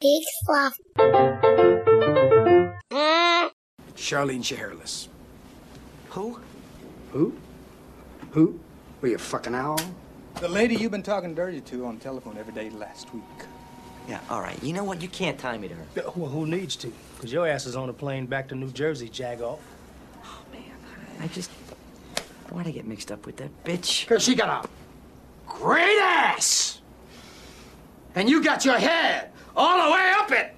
Big fluff. Charlene Shaharless. Who? Who? Who? Were you a fucking owl? The lady you've been talking dirty to on the telephone every day last week. Yeah, all right. You know what? You can't tie me to her. Yeah, Well, who needs to? Because your ass is on a plane back to New Jersey, Jagoff. Oh, man. I just. Why'd I get mixed up with that bitch? Because she got a great ass! And you got your head all the way up it!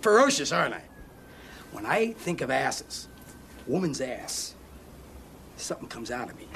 Ferocious, aren't I? When I think of asses, woman's ass, something comes out of me.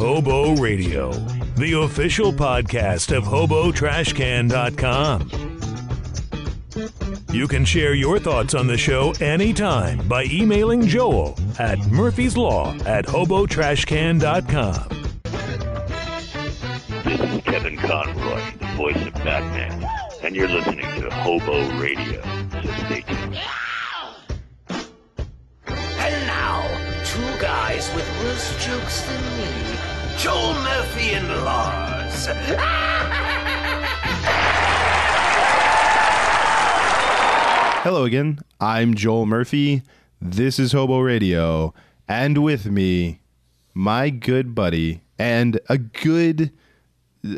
Hobo Radio, the official podcast of HoboTrashCan.com. You can share your thoughts on the show anytime by emailing Joel at Murphy's Law at HoboTrashCan.com. This is Kevin Conroy, the voice of Batman, and you're listening to Hobo Radio. So stay tuned. And now, two guys with worse jokes than me, Joel Murphy and Lars. Hello again. I'm Joel Murphy. This is Hobo Radio. And with me, my good buddy and a good.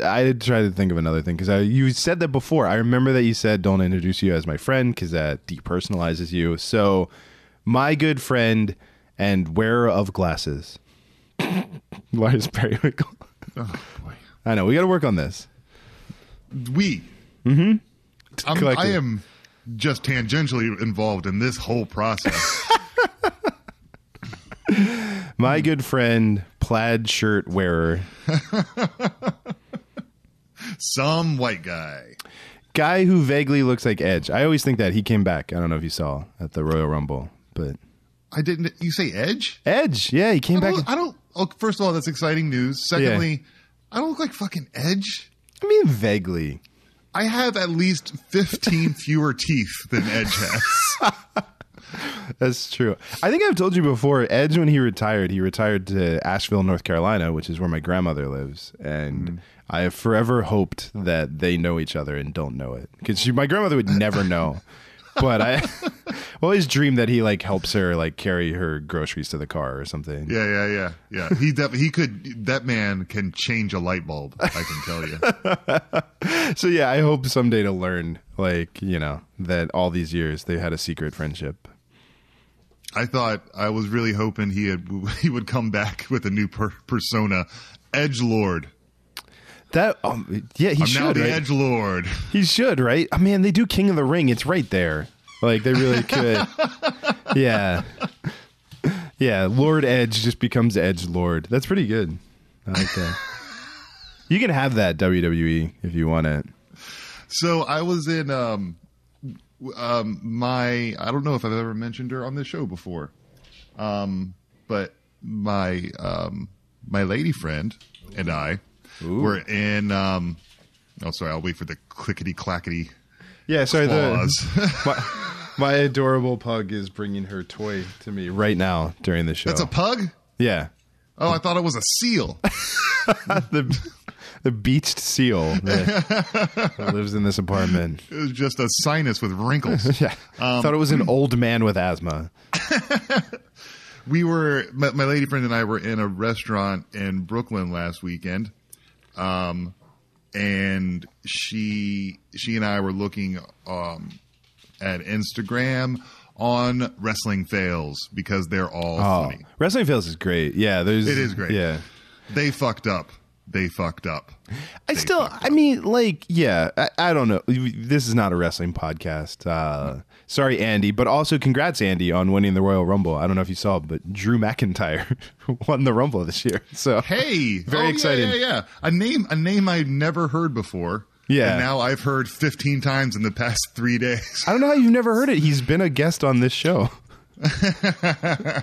I try to think of another thing because you said that before. I remember that you said don't introduce you as my friend because that depersonalizes you. So, my good friend and wearer of glasses, Lars Periwinkle. Oh boy. I know we got to work on this. We. Mm-hmm. I'm, I am just tangentially involved in this whole process. My good friend, plaid shirt wearer, Some white guy. guy who vaguely looks like Edge. I always think that he came back. I don't know if you saw at the Royal Rumble, but I didn't. You say Edge? Edge, yeah, he came I back. I don't oh, first of all, that's exciting news. Secondly, I don't look like fucking Edge. I mean, vaguely. I have at least fifteen fewer teeth than Edge has. That's true. I think I've told you before. Edge, when he retired, he retired to Asheville, North Carolina, which is where my grandmother lives, and hmm. I have forever hoped that they know each other and don't know it because my grandmother would never know. But I always dream that he like helps her like carry her groceries to the car or something. Yeah, yeah, yeah, yeah. He def- he could. That man can change a light bulb. I can tell you. So yeah, I hope someday to learn, like you know, that all these years they had a secret friendship. I thought I was really hoping he had he would come back with a new per- persona, Edge Lord. That um, yeah, he I'm should. now the right? Edge Lord. He should, right? I mean, they do King of the Ring. It's right there. Like they really could. yeah, yeah. Lord Edge just becomes Edge Lord. That's pretty good. I like that. you can have that WWE if you want it. So I was in um, um, my. I don't know if I've ever mentioned her on this show before, um, but my um, my lady friend and I were in. Um, oh, sorry. I'll wait for the clickety clackety Yeah, sorry. The, my, my adorable pug is bringing her toy to me right now during the show. That's a pug. yeah. Oh, I thought it was a seal. the the beached seal that, that lives in this apartment. It was just a sinus with wrinkles. Yeah, thought it was an old man with asthma. we were my, my lady friend and I were in a restaurant in Brooklyn last weekend, um, and she she and I were looking um, at Instagram on wrestling fails because they're all Oh, funny. wrestling fails is great. Yeah, there's It is great. Yeah, They fucked up. They fucked up. I still, I mean, like, yeah, I, I don't know. This is not a wrestling podcast. Uh, sorry, Andy, but also congrats, Andy, on winning the Royal Rumble. I don't know if you saw, but Drew McIntyre won the Rumble this year. So Hey, Very oh, yeah, exciting. Yeah, yeah, A name, a name I'd never heard before. Yeah. and now I've heard fifteen times in the past three days. I don't know how you've never heard it. He's been a guest on this show.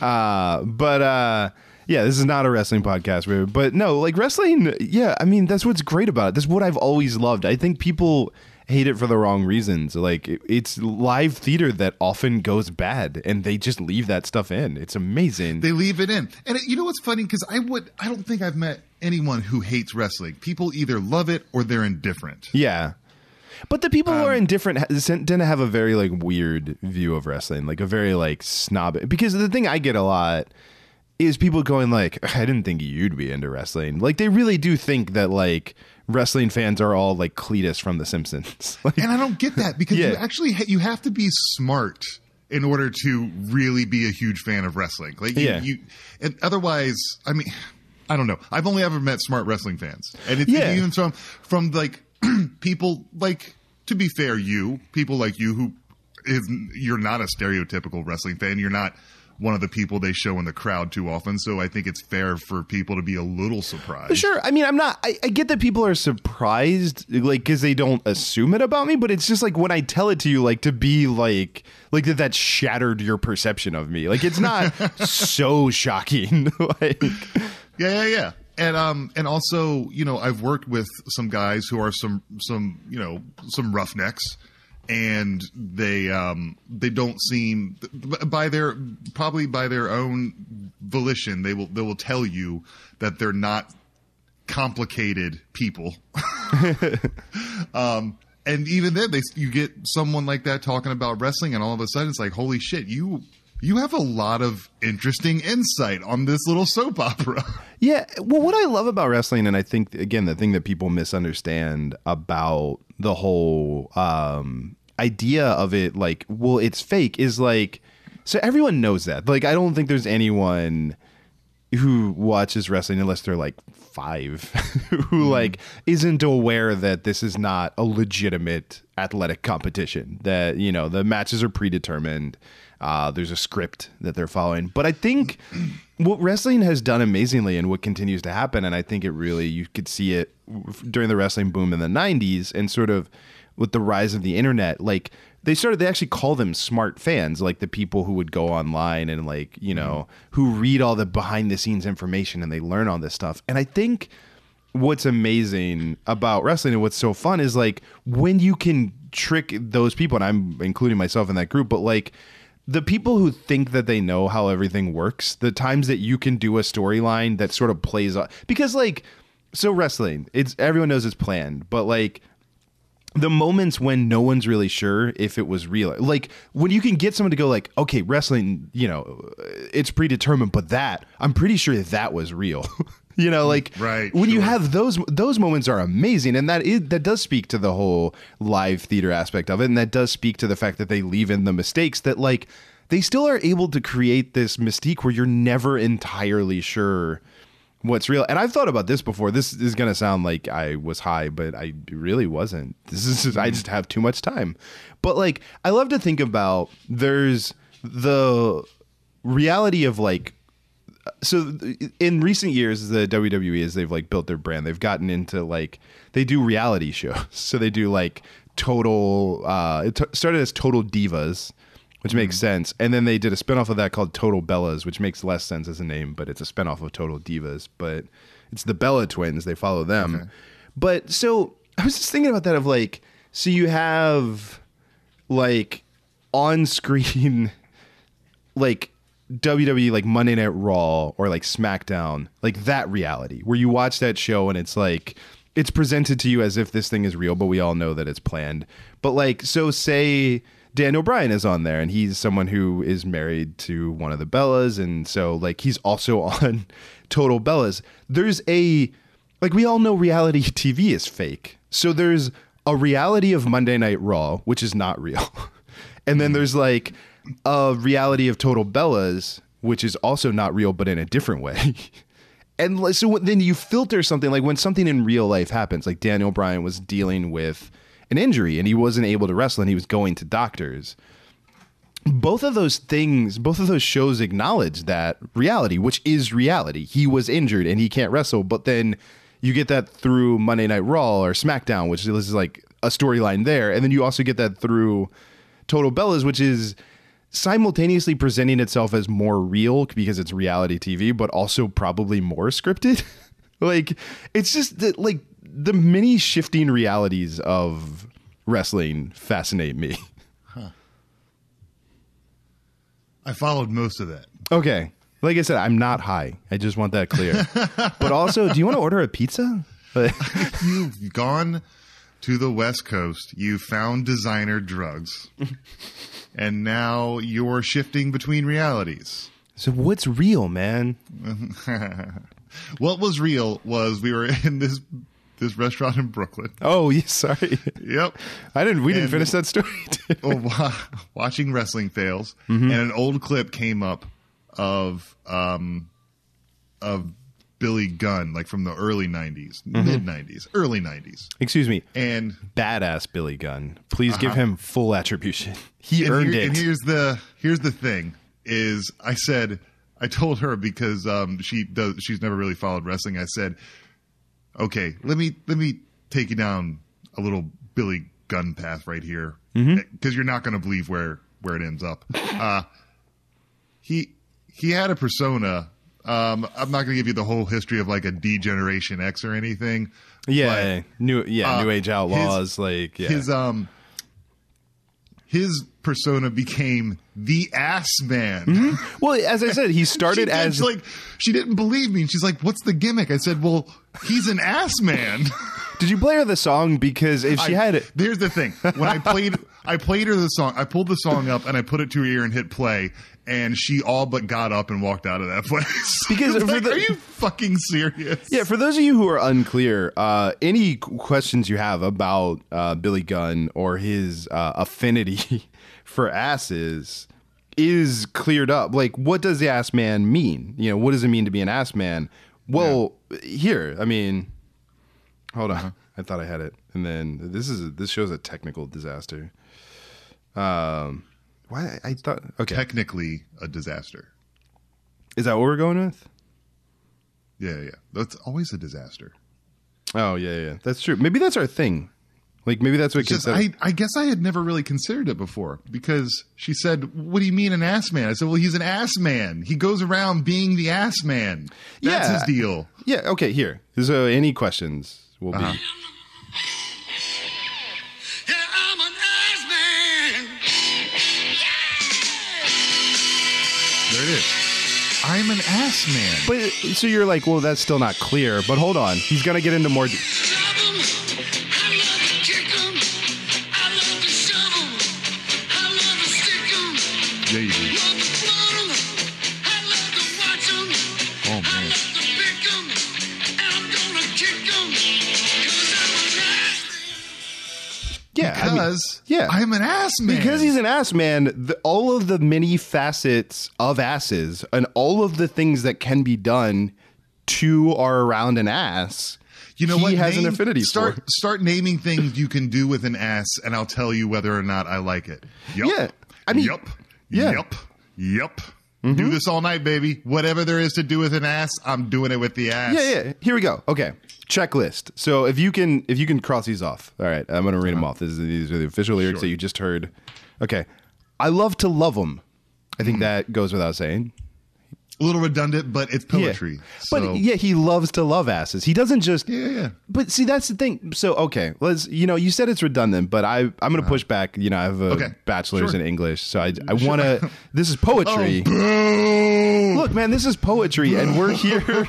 Uh, but uh, yeah, this is not a wrestling podcast, but no, like wrestling. Yeah, I mean that's what's great about it. That's what I've always loved. I think people hate it for the wrong reasons. Like it- it's live theater that often goes bad, and they just leave that stuff in. It's amazing. They leave it in, and it, you know what's funny? Because I would, I don't think I've met anyone who hates wrestling. People either love it or they're indifferent. Yeah. But the people Um, who are indifferent ha- tend to have a very like weird view of wrestling, like a very like snob. Because the thing I get a lot is people going like, "I didn't think you'd be into wrestling." Like they really do think that like wrestling fans are all like Cletus from The Simpsons. like, And I don't get that because you actually ha- you have to be smart in order to really be a huge fan of wrestling. Like you, Yeah. you and otherwise, I mean, I don't know. I've only ever met smart wrestling fans, and it's Yeah. even from from like people like to be fair, you people like you who is you're not a stereotypical wrestling fan. You're not one of the people they show in the crowd too often. So I think it's fair for people to be a little surprised. Sure. I mean, I'm not. I, I get that people are surprised, like, because they don't assume it about me. But it's just like when I tell it to you, like, to be like, like that, that shattered your perception of me. Like, it's not so shocking. like, Yeah, yeah, yeah. And um and also, you know, I've worked with some guys who are some some, you know, some roughnecks and they um they don't seem by their probably by their own volition they will they will tell you that they're not complicated people. um and even then they you get someone like that talking about wrestling and all of a sudden it's like holy shit, you you have a lot of interesting insight on this little soap opera. Yeah, well, what I love about wrestling, and I think again, the thing that people misunderstand about the whole um, idea of it, like, well, it's fake, is like, so everyone knows that. Like, I don't think there's anyone who watches wrestling unless they're like five who like isn't aware that this is not a legitimate athletic competition that you know the matches are predetermined uh, there's a script that they're following. But i think what wrestling has done amazingly and what continues to happen and i think it really you could see it during the wrestling boom in the 90s and sort of with the rise of the internet like they started they actually call them smart fans like the people who would go online and like you know who read all the behind the scenes information and they learn all this stuff. And i think what's amazing about wrestling and what's so fun is like when you can trick those people and i'm including myself in that group but like the people who think that they know how everything works the times that you can do a storyline that sort of plays off because like so wrestling it's everyone knows it's planned but like the moments when no one's really sure if it was real. Like when you can get someone to go like okay wrestling you know it's predetermined but that i'm pretty sure that was real. You know like Right, when you have those those moments are amazing and that is that does speak to the whole live theater aspect of it and that does speak to the fact that they leave in the mistakes that like they still are able to create this mystique where you're never entirely sure what's real. And I've thought about this before. This is going to sound like I was high, but I really wasn't. This is just, I just have too much time. But like I love to think about there's the reality of like so in recent years the WWE as they've like built their brand they've gotten into like they do reality shows so they do like total uh it t- started as total divas which makes hmm. sense. And then they did a spinoff of that called total bellas which makes less sense as a name but it's a spinoff of total divas. But it's the bella twins. They follow them. But so i was just thinking about that of like so you have like on screen like WWE like Monday Night Raw or like SmackDown, like that reality where you watch that show and it's like it's presented to you as if this thing is real, but we all know that it's planned. But like, so say Daniel Bryan is on there and he's someone who is married to one of the Bellas, and so like he's also on Total Bellas. There's a like we all know reality TV is fake. So there's a reality of Monday Night Raw, which is not real. and then mm-hmm. there's like a reality of Total Bellas, which is also not real, but in a different way. and so then you filter something like when something in real life happens, like Daniel Bryan was dealing with an injury and he wasn't able to wrestle and he was going to doctors both of those things, both of those shows acknowledge that reality, which is reality. He was injured and he can't wrestle, but then you get that through Monday Night Raw or SmackDown, which is like a storyline there, and then you also get that through Total Bellas, which is simultaneously presenting itself as more real because it's reality TV, but also probably more scripted. like it's just that like the many shifting realities of wrestling fascinate me. I followed most of that. Okay. Like I said, I'm not high. I just want that clear. but also, do you want to order a pizza? You've gone to the West Coast. You found designer drugs, and now you're shifting between realities. so what's real, man? What was real was we were in this this restaurant in Brooklyn. Oh, yeah, sorry. Yep. I didn't. We didn't finish that story. Oh, watching wrestling fails, Mm-hmm. and an old clip came up of um of Billy Gunn, like from the early '90s, Mm-hmm. mid '90s, early '90s, Excuse me. and Badass Billy Gunn. Please give him full attribution. He and, earned here- it. and here's the here's the thing: is I said I told her because um, she does she's never really followed wrestling. I said, okay, let me let me take you down a little Billy Gunn path right here because you're not going to believe where where it ends up. Uh, he he had a persona. Um, I'm not going to give you the whole history of like a D Generation X or anything. yeah, new yeah, uh, New Age Outlaws. like yeah. His um his persona became the ass man. Mm-hmm. well, as I said, he started as she's like she didn't believe me. And she's like what's the gimmick? I said well he's an ass man. Did you play her the song? Because if she I- had it, here's the thing. When i played i played her the song i pulled the song up and i put it to her ear and hit play and she all but got up and walked out of that place Because like, the- are you fucking serious Yeah, for those of you who are unclear, uh, any questions you have about uh, Billy Gunn or his uh, affinity for asses is cleared up. Like, what does the ass man mean? You know, what does it mean to be an ass man? Well, here, I mean, hold on. I thought I had it, and then this is this shows a technical disaster. Um, why I thought okay, technically a disaster is that what we're going with? yeah yeah that's always a disaster Oh yeah, yeah, that's true. Maybe that's our thing. Like maybe that's what just, I, I guess I had never really considered it before because she said, "What do you mean an ass man?" I said, "Well, he's an ass man. He goes around being the ass man. That's Yeah. his deal." Yeah. Okay. Here. So, any questions will. Uh-huh. Yeah, I'm an ass man. There it is. I'm an ass man. But so you're like, well, that's still not clear. But hold on, he's gonna get into more. de- Yeah. I mean, yeah, I'm an ass man. because he's an ass man. The, all of the many facets of asses and all of the things that can be done to or around an ass. you know he what? has an affinity start, for. Start naming things you can do with an ass, and I'll tell you whether or not I like it. Yup. Yeah, I mean- yup. yeah. Mm-hmm. Yup. Yup. Do this all night, baby. Whatever there is to do with an ass, I'm doing it with the ass. Yeah, yeah. Here we go. Okay, checklist. So if you can, if you can cross these off. All right, I'm gonna read them off. This is, these are the official lyrics Uh-huh. Sure. that you just heard. Okay, I love to love them. I think that goes without saying. A little redundant, but it's poetry. Yeah. So, But yeah, he loves to love asses. He doesn't just. yeah, yeah. But see, that's the thing. So okay, let's. You know, you said it's redundant, but I I'm gonna uh-huh. push back. You know, I have a. Okay. bachelor's Sure. in English, so I I want to. This is poetry. Oh! Look, man, this is poetry, and we're here.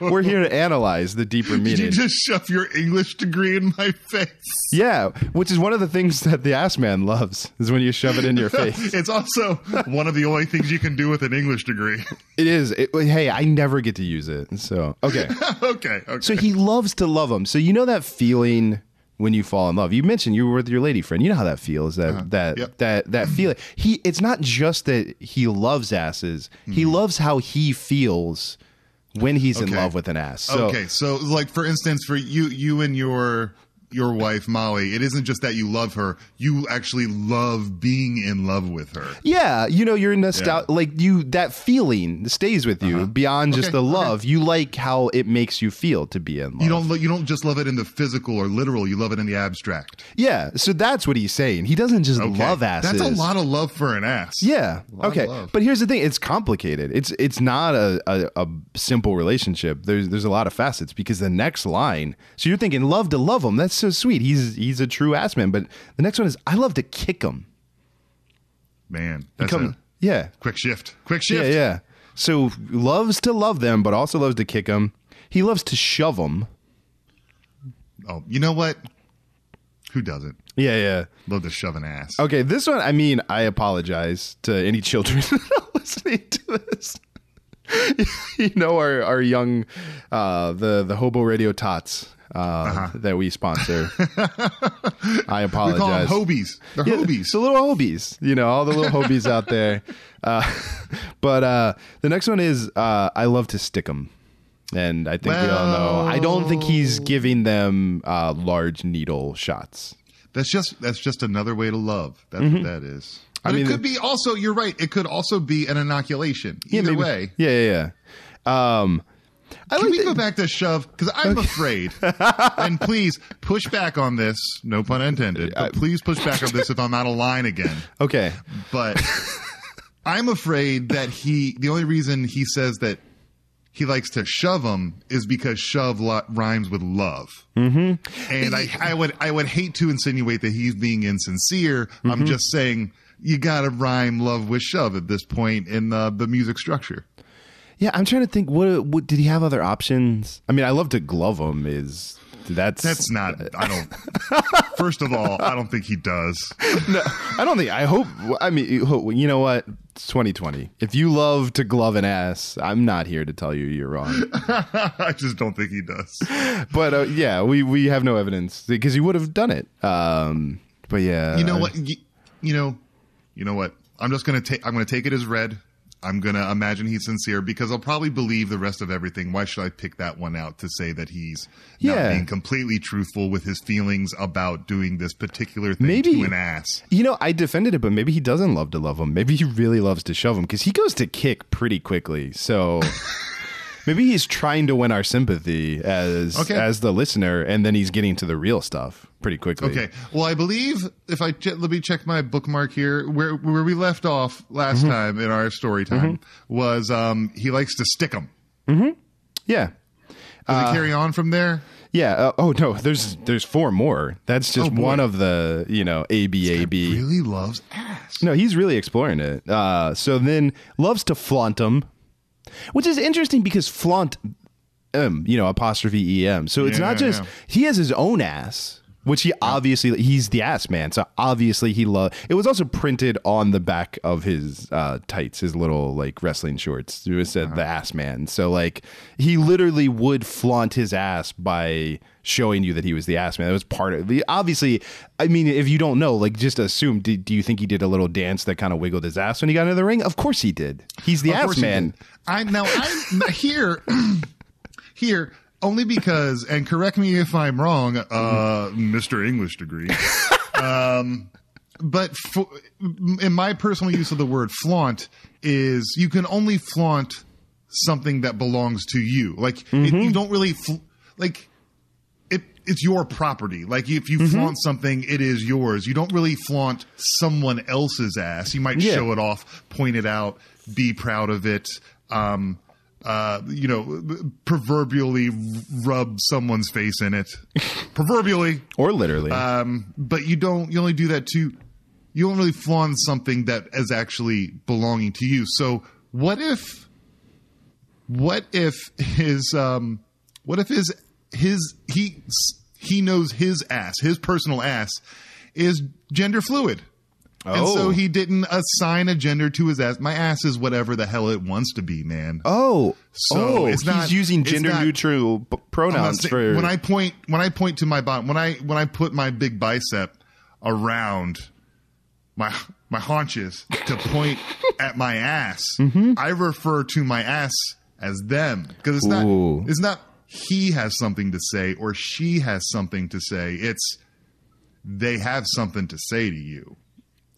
we're here to analyze the deeper Did meaning. you just shove your English degree in my face? Yeah, which is one of the things that the ass man loves is when you shove it in your face. It's also one of the only things you can do with an English degree. It is. It, hey, I never get to use it. So okay. okay, okay. So he loves to love them. So you know that feeling when you fall in love. You mentioned you were with your lady friend. You know how that feels. That that Uh-huh. Yep. that that feeling. He. It's not just that he loves asses. He loves how he feels when he's in Mm-hmm. Love with an ass. So, okay, so like for instance, for you, you and your your wife Molly, it isn't just that you love her; you actually love being in love with her. Yeah, you know, you're nostalgic. Like you, that feeling stays with you beyond just Uh-huh. Okay, the okay. love. You like how it makes you feel to be in love. You don't you don't just love it in the physical or literal; you love it in the abstract. Yeah, so that's what he's saying. He doesn't just Okay. love asses. That's a lot of love for an ass. Yeah. Okay. But here's the thing: it's complicated. It's it's not a, a, a simple relationship. There's there's a lot of facets because the next line. So you're thinking love to love them. That's so sweet. He's he's a true ass man. But the next one is I love to kick him. man, that's yeah. quick shift. Quick shift. Yeah. Yeah. So loves to love them, but also loves to kick them. He loves to shove them. Oh, you know what? Who doesn't Yeah. Yeah. love to shove an ass? Okay, this one, I mean, I apologize to any children listening to this. you know our our young uh the the hobo radio tots uh that we sponsor. I Uh-huh. we call them apologize. hobies. They're Yeah, hobies. The little hobies, you know, all the little hobies out there. Uh, but uh, the next one is uh, I love to stick them. And I think we all know. I don't think he's giving them uh, large needle shots. That's just that's just another way to love. That's what that is. But Mm-hmm. I mean, it could be also. You're right. It could also be an inoculation. Either maybe- way. Yeah, yeah, yeah. Um, I Can like we the- go back to shove? Because I'm afraid. and please push back on this. No pun intended. But please push back on this if I'm out of line again. Okay. But I'm afraid that he. The only reason he says that he likes to shove him is because shove lo- rhymes with love. Mm-hmm. And I, I would, I would hate to insinuate that he's being insincere. Mm-hmm. I'm just saying you got to rhyme love with shove at this point in the, the music structure. Yeah, I'm trying to think. What, what did he have other options? I mean, I love to glove him. Is that's That's not. I don't. First of all, I don't think he does. no, I don't think. I hope. I mean, you know what? It's 2020. If you love to glove an ass, I'm not here to tell you you're wrong. I just don't think he does. but uh, yeah, we we have no evidence because he would have done it. Um, but yeah, You know what? You, you know, you know what? I'm just gonna take. I'm gonna take it as read. I'm gonna imagine he's sincere because I'll probably believe the rest of everything. Why should I pick that one out to say that he's not being completely truthful with his feelings about doing this particular thing Maybe- to an ass? You know, I defended it, but maybe he doesn't love to love him. Maybe he really loves to shove him because he goes to kick pretty quickly. So maybe he's trying to win our sympathy as Okay. as the listener, and then he's getting to the real stuff pretty quickly. Okay. Well, I believe if I che- let me check my bookmark here, where where we left off last Mm-hmm. time in our story time was um he likes to stick them. Yeah. Does Uh, he carry on from there? Yeah. Uh, oh no, there's there's four more. That's just Oh, one of the you know A B A B. He really loves ass. No, he's really exploring it. Uh, so then loves to flaunt him, which is interesting because flaunt, um, you know, apostrophe em. So it's Yeah, not just yeah. he has his own ass, which he obviously he's the ass man. So obviously he love. It was also printed on the back of his uh, tights, his little like wrestling shorts. It said Uh-huh. the ass man. So like he literally would flaunt his ass by showing you that he was the ass man. That was part of the obviously. I mean, if you don't know, like just assume. Do, do you think he did a little dance that kind of wiggled his ass when he got into the ring? Of course he did. He's the Of ass man. I now I here here only because and correct me if I'm wrong, uh, Mr. English degree. um, but for, in my personal use of the word flaunt is you can only flaunt something that belongs to you. Like it, you don't really fl- like it. It's your property. Like if you flaunt something, it is yours. You don't really flaunt someone else's ass. You might Yeah. show it off, point it out, be proud of it. Um, uh, you know, proverbially rub someone's face in it, proverbially. Or literally. Um, but you don't. You only do that to. You don't really flaunt something that is actually belonging to you. So what if? What if his? Um, what if his his he he knows his ass, his personal ass, is gender fluid. And Oh. so he didn't assign a gender to his ass. My ass is whatever the hell it wants to be, man. oh, So oh, it's he's not- using it's gender not- neutral p- I'm not pronouns saying- for when I point when I point to my bottom when I when I put my big bicep around my my haunches to point at my ass, Mm-hmm. I refer to my ass as them because it's Ooh. not it's not he has something to say or she has something to say. It's they have something to say to you.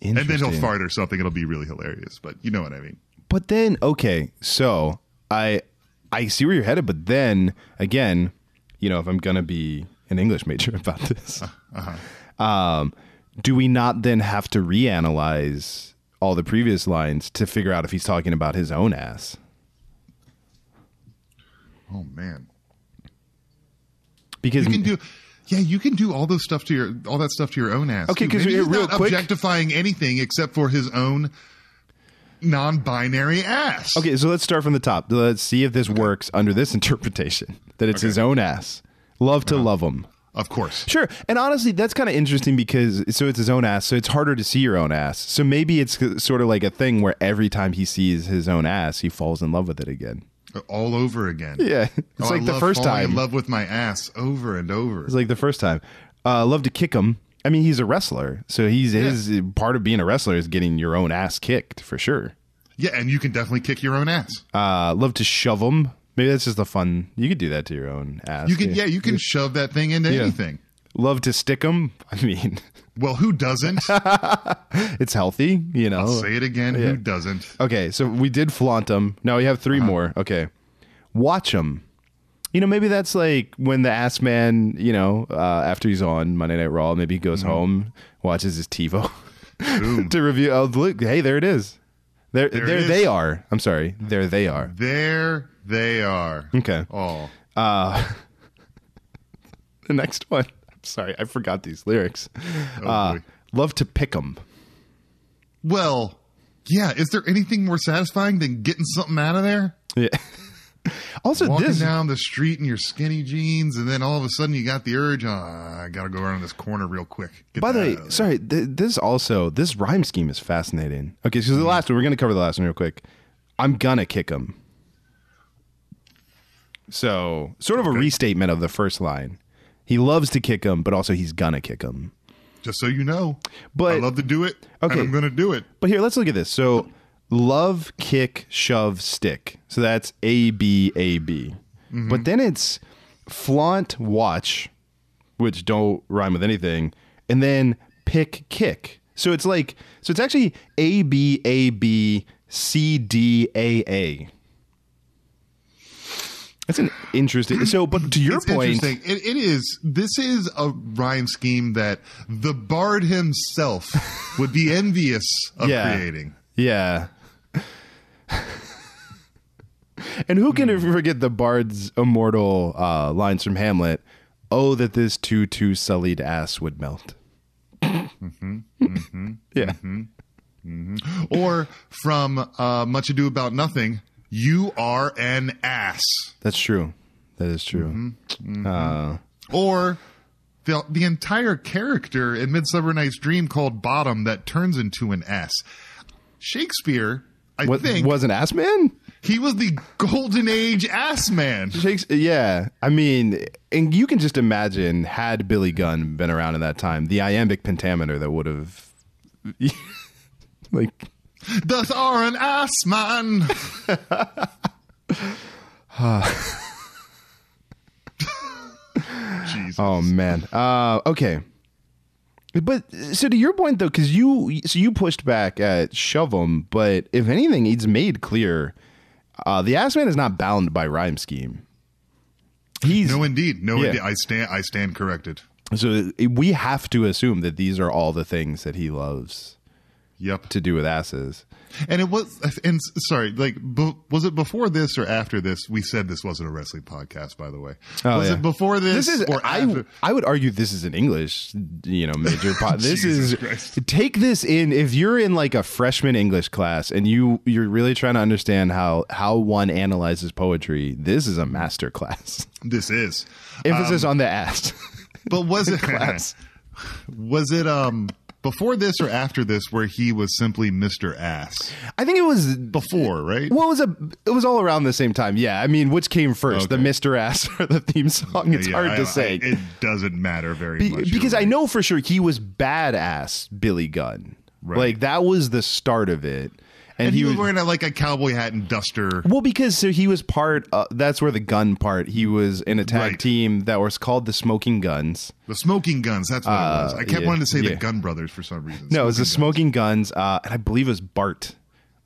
And then he'll fart or something. It'll be really hilarious, but you know what I mean. But then, okay, so I I see where you're headed, but then again, you know, if I'm gonna be an English major about this, um, do we not then have to reanalyze all the previous lines to figure out if he's talking about his own ass? Oh man. Because You can do yeah, you can do all those stuff to your all that stuff to your own ass. Okay, because Maybe real- not quick- objectifying anything except for his own non-binary ass. Okay, so let's start from the top. Let's see if this works under this interpretation that it's his own ass. Love to uh-huh. love him. Of course. Sure. And honestly, that's kind of interesting because so it's his own ass, so it's harder to see your own ass. So maybe it's sort of like a thing where every time he sees his own ass, he falls in love with it again. All over again. Yeah. It's Oh, I like the love first time. in love with my ass over and over. It's like the first time. Uh, love to kick him. I mean, he's a wrestler, so he's his part of being a wrestler is getting your own ass kicked for sure. Yeah, and you can definitely kick your own ass. Uh, love to shove him. Maybe that's just a fun. You could do that to your own ass. You can yeah, you can shove that thing into Yeah. anything. Love to stick them. I mean, Well, who doesn't? it's healthy. You know. I'll say it again. Yeah. Who doesn't? Okay, so we did flaunt them. Now we have 3 Uh-huh. more. Okay, watch them. You know, maybe that's like when the ass man, you know, uh, after he's on Monday Night Raw, maybe he goes Mm-hmm. home, watches his TiVo to review. Oh, look, hey, there it is. There, There there, is. they are. I'm sorry, there they are. There they are. Okay. Oh. Uh, the next one. Sorry, I forgot these lyrics. Oh, uh, love to pick them. Well, yeah, is there anything more satisfying than getting something out of there? Yeah. also, Walking this down the street in your skinny jeans, and then all of a sudden you got the urge. Oh, I gotta go around this corner real quick. Get By the way, out of there. sorry, th- this also this rhyme scheme is fascinating. Okay, so the last one we're gonna cover the last one real quick. I'm gonna kick him. So sort of a restatement of the first line. He loves to kick him, but also he's gonna kick him. just so you know, But I love to do it. Okay. I'm gonna do it. But here, let's look at this. So love, kick, shove, stick. So that's A B A B. Mm-hmm. But then it's flaunt, watch, which don't rhyme with anything, and then pick, kick. So it's like so it's actually A B A B C D A A. That's an interesting. So, but to your It's point. It, it is. This is a rhyme scheme that the bard himself would be envious of Yeah. creating. Yeah. and who can Hmm. forget the bard's immortal uh, lines from Hamlet? Oh, that this too too sullied ass would melt. Mm-hmm. yeah. Or from uh, Much Ado About Nothing, you are an ass. That's true. That is true. Mm-hmm. Uh, Or the, the entire character in Midsummer Night's Dream called Bottom that turns into an ass. Shakespeare, I what think, was an ass man? he was the golden age ass man. Shakespeare, yeah. I mean, and you can just imagine had Billy Gunn been around in that time, the iambic pentameter that would have, like, Thus are an ass man. Jesus. Oh man. Uh, okay. But so to your point though, because you so you pushed back at shove 'em, but if anything, it's made clear uh, the ass man is not bound by rhyme scheme. He's No, indeed. No, Yeah. indeed. I stand. I stand corrected. so we have to assume that these are all the things that he loves Yep. to do with asses. And it was. And sorry, like, bu- was it before this or after this? We said this wasn't a wrestling podcast, by the way. Oh, was yeah. it before this, This is or I, after? I would argue this is an English, you know, major pod. This is Christ. take this in if you're in like a freshman English class and you you're really trying to understand how how one analyzes poetry. This is a master class. This is. Emphasis on the ass. But was it class. Was it um before this or after this where he was simply Mister Ass? I think it was Before, right? well, it was a it was all around the same time. Yeah, I mean, which came first, the Mister Ass or the theme song? It's Yeah, hard I- to I- say. it doesn't matter very Be- much. because you're I know for sure he was badass Billy Gunn. Right. Like that was the start of it. And, he, was was- wearing a, like a cowboy hat and duster. Well, because so he was part. Uh, that's where the gun part. He was in a tag Right. team that was called the Smoking Gunns. The smoking guns. That's what it was. I kept yeah, wanting to say yeah. the Gun Brothers for some reason. No, it was the Smoking Smoking Gunns, uh, and I believe it was Bart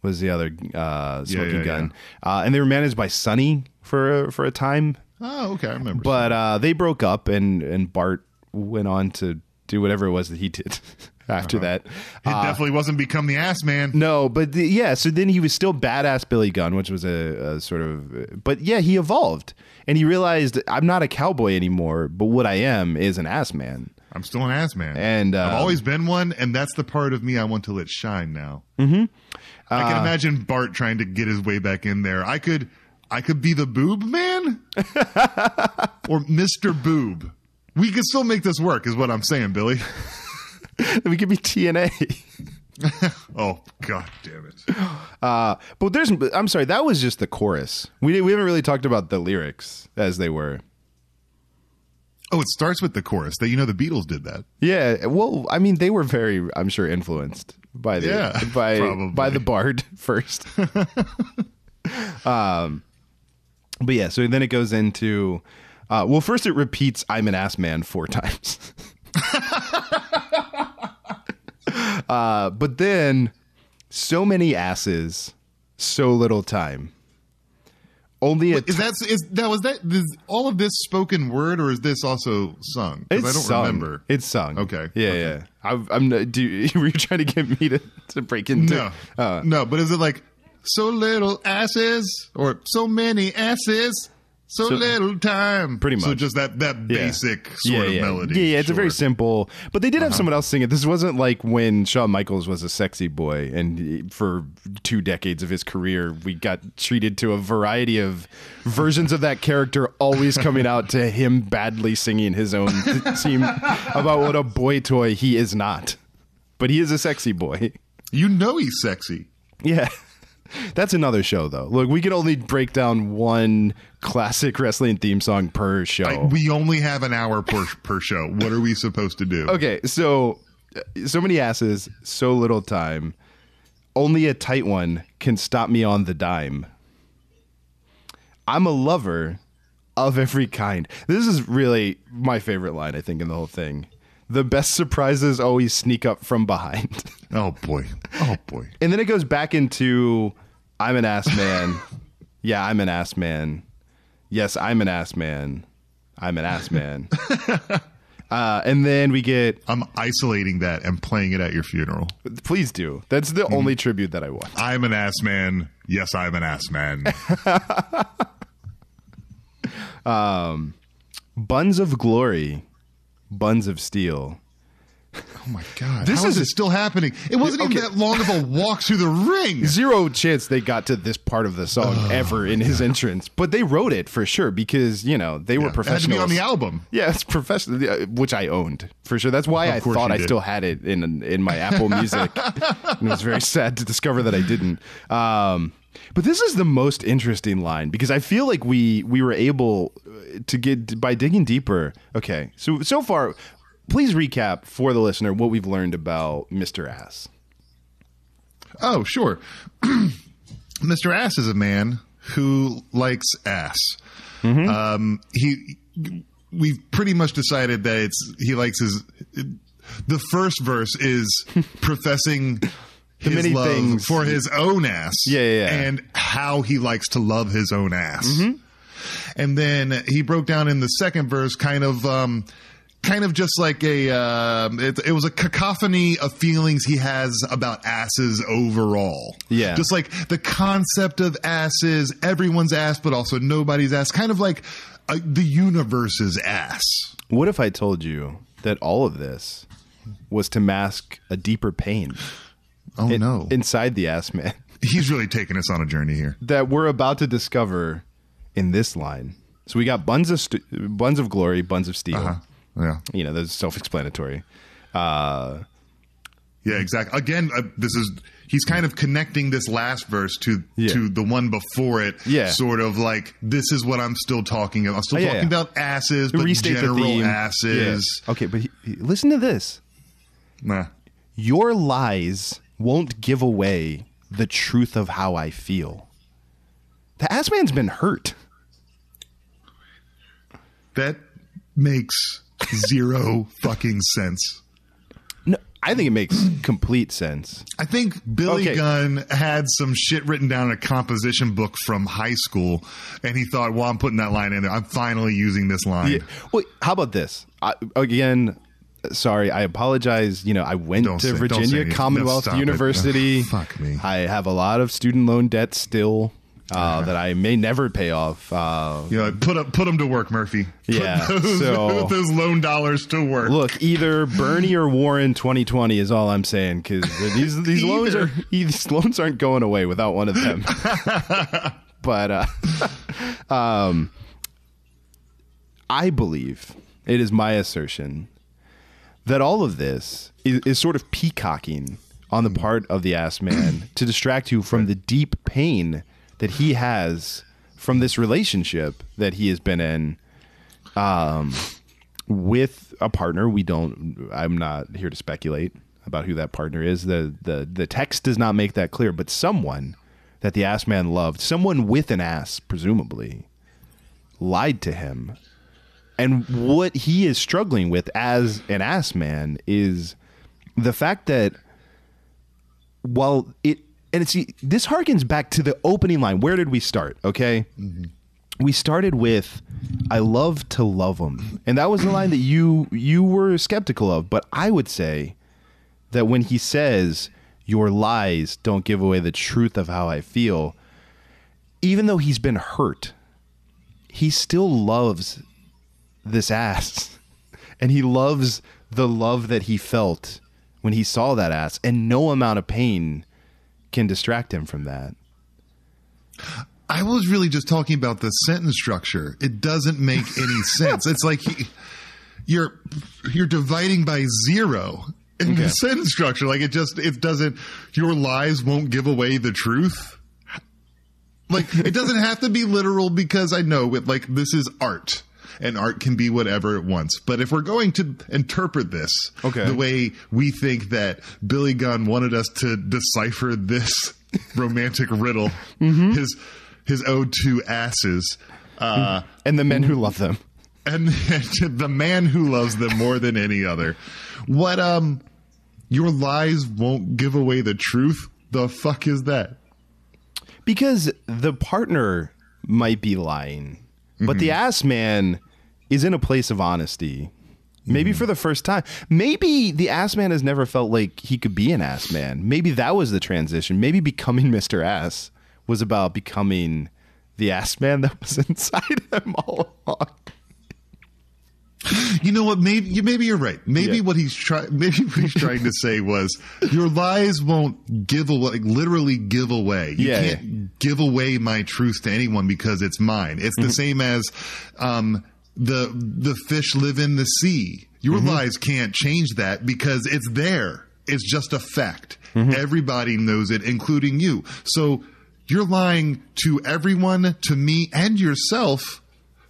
was the other uh, Smoking yeah, Gun, Uh, and they were managed by Sunny for a, for a time, Oh, okay, I remember. but uh, they broke up, and and Bart went on to do whatever it was that he did after that. it Uh, definitely wasn't become the ass man. No, but the, yeah. So then he was still badass Billy Gunn, which was a, a sort of. But yeah, he evolved, and he realized I'm not a cowboy anymore, but what I am is an ass man. I'm still an ass man, And, I've um, always been one, and that's the part of me I want to let shine now. Mm-hmm. I Uh, can imagine Bart trying to get his way back in there. I could, I could be the boob man or Mister Boob. We could still make this work, is what I'm saying, Billy. we could be TNA. Oh God damn it! Uh, but there's. I'm sorry, that was just the chorus. We we haven't really talked about the lyrics as they were. Oh, it starts with the chorus. That you know the Beatles did that. Yeah, well, I mean, they were very, I'm sure, influenced by the Yeah, by probably. by the Bard first. um, but yeah, so then it goes into, uh, well, first it repeats "I'm an ass man" four times. Uh, but then, so many asses, so little time. Only a Is that is that was that is all of this spoken word or is this also sung? It's I don't sung. remember. It's sung. Okay. Yeah, Okay. yeah. I, I'm. not- Do you, were you trying to get me to, to break into? No, Uh, no. But is it like so little asses or so many asses, so, So- little time? Pretty much. So just that that yeah. basic sort yeah, of melody. Yeah, yeah. It's a very Uh-huh. simple. But they did have someone else sing it. This wasn't like when Shawn Michaels was a sexy boy, and for two decades of his career, we got treated to a variety of versions of that character, always coming out to him badly singing his own theme about what a boy toy he is not. But he is a sexy boy. You know he's sexy. Yeah. That's another show, though. Look, we can only break down one classic wrestling theme song per show. I- we only have an hour per per show. What are we supposed to do? okay, so so many asses, so little time. Only a tight one can stop me on the dime. I'm a lover of every kind. This is really my favorite line, I think, in the whole thing. The best surprises always sneak up from behind. Oh boy. Oh boy. And then it goes back into I'm an ass man. yeah, I'm an ass man. Yes, I'm an ass man. I'm an ass man. uh, and then we get I'm isolating that and playing it at your funeral. please do. That's the only tribute that I want. I'm an ass man. Yes, I'm an ass man. Buns of glory, buns of steel. Oh my god. This is is- it still happening? It wasn't Okay. even that long of a walk through the ring. Zero chance they got to this part of the song ever in his entrance, but they wrote it for sure because you know they were Yeah, it had to professionals be on the album. Yeah, it's professional, which I owned for sure. That's why Of I thought I did. still had it in in my Apple Music. and it was very sad to discover that I didn't. Um, but this is the most interesting line because I feel like we we were able to get by digging deeper. Okay, so so far, please recap for the listener what we've learned about Mr. Ass. Oh, sure. Mr. Ass is a man who likes ass. Um, he, we've pretty much decided that it's he likes his. The first verse is professing his many love things- for his own ass. Yeah, yeah, yeah. and how he likes to love his own ass. And then he broke down in the second verse, kind of. Um, Kind of just like a, um, it, it was a cacophony of feelings he has about asses overall. Yeah. Just like the concept of asses, everyone's ass, but also nobody's ass. Kind of like uh, the universe's ass. What if I told you that all of this was to mask a deeper pain Oh in- no. inside the ass man He's really taking us on a journey here. that we're about to discover in this line? So we got buns of st- buns of glory, buns of steel. Uh-huh. Yeah. You know, that's self-explanatory. Uh, Yeah, exactly. Again, uh, this is he's kind of connecting this last verse to Yeah. to the one before it. Yeah. sort of like this is what I'm still talking about. I'm still Oh, yeah, talking yeah. about asses, but restate general the asses. Okay, but he, he- listen to this. Nah. Your lies won't give away the truth of how I feel. The ass man's been hurt. That makes zero fucking sense. No, I think it makes complete sense. I think Billy Okay. Gunn had some shit written down in a composition book from high school, and he thought, "Well, I'm putting that line in there. I'm finally using this line." Yeah. Well, how about this? I, again, sorry, I apologize. You know, I went Don't to say- Virginia Commonwealth it. University. Fuck me. I have a lot of student loan debt still uh, that I may never pay off. Uh, You know, put up, put them to work, Murphy. Put Yeah, those, so- put those loan dollars to work. Look, either Bernie or Warren 2020 is all I'm saying because these these loans are these loans aren't going away without one of them. but uh, um, I believe it is my assertion that all of this is, is sort of peacocking on the part of the ass man to distract you from the deep pain that he has from this relationship that he has been in um, with a partner. We don't. I'm not here to speculate about who that partner is. the the The text does not make that clear, but someone that the ass man loved, someone with an ass, presumably, lied to him. And what he is struggling with as an ass man is the fact that while it and it's this harkens back to the opening line. Where did we start? Okay. We started with I love to love him. And that was the line that you you were skeptical of, but I would say that when he says your lies don't give away the truth of how I feel, even though he's been hurt, he still loves this ass. And he loves the love that he felt when he saw that ass. And no amount of pain can distract him from that. I was really just talking about the sentence structure. It doesn't make any sense. It's like he, you're you're dividing by zero in the sentence structure. Like it just it doesn't. Your lies won't give away the truth. Like it doesn't have to be literal because I know it. Like this is art. And art can be whatever it wants. But if we're going to interpret this Okay. the way we think that Billy Gunn wanted us to decipher this romantic riddle, his his ode to asses, uh, And the men who love them. and the man who loves them more than any other. What um, your lies won't give away the truth. The fuck is that? Because the partner might be lying, but the mm-hmm. ass man is in a place of honesty. Maybe mm. for the first time. Maybe the ass man has never felt like he could be an ass man. Maybe that was the transition. Maybe becoming Mr. Ass was about becoming the ass man that was inside him all along. You know what? Maybe you maybe you're right. Maybe Yeah. what he's trying maybe what he's trying to say was your lies won't give away like, literally give away. You Yeah, can't give away my truth to anyone because it's mine. It's Mm-hmm. the same as um the the fish live in the sea. Your Mm-hmm. lies can't change that because it's there. It's just a fact. Mm-hmm. Everybody knows it, including you. So you're lying to everyone, to me, and yourself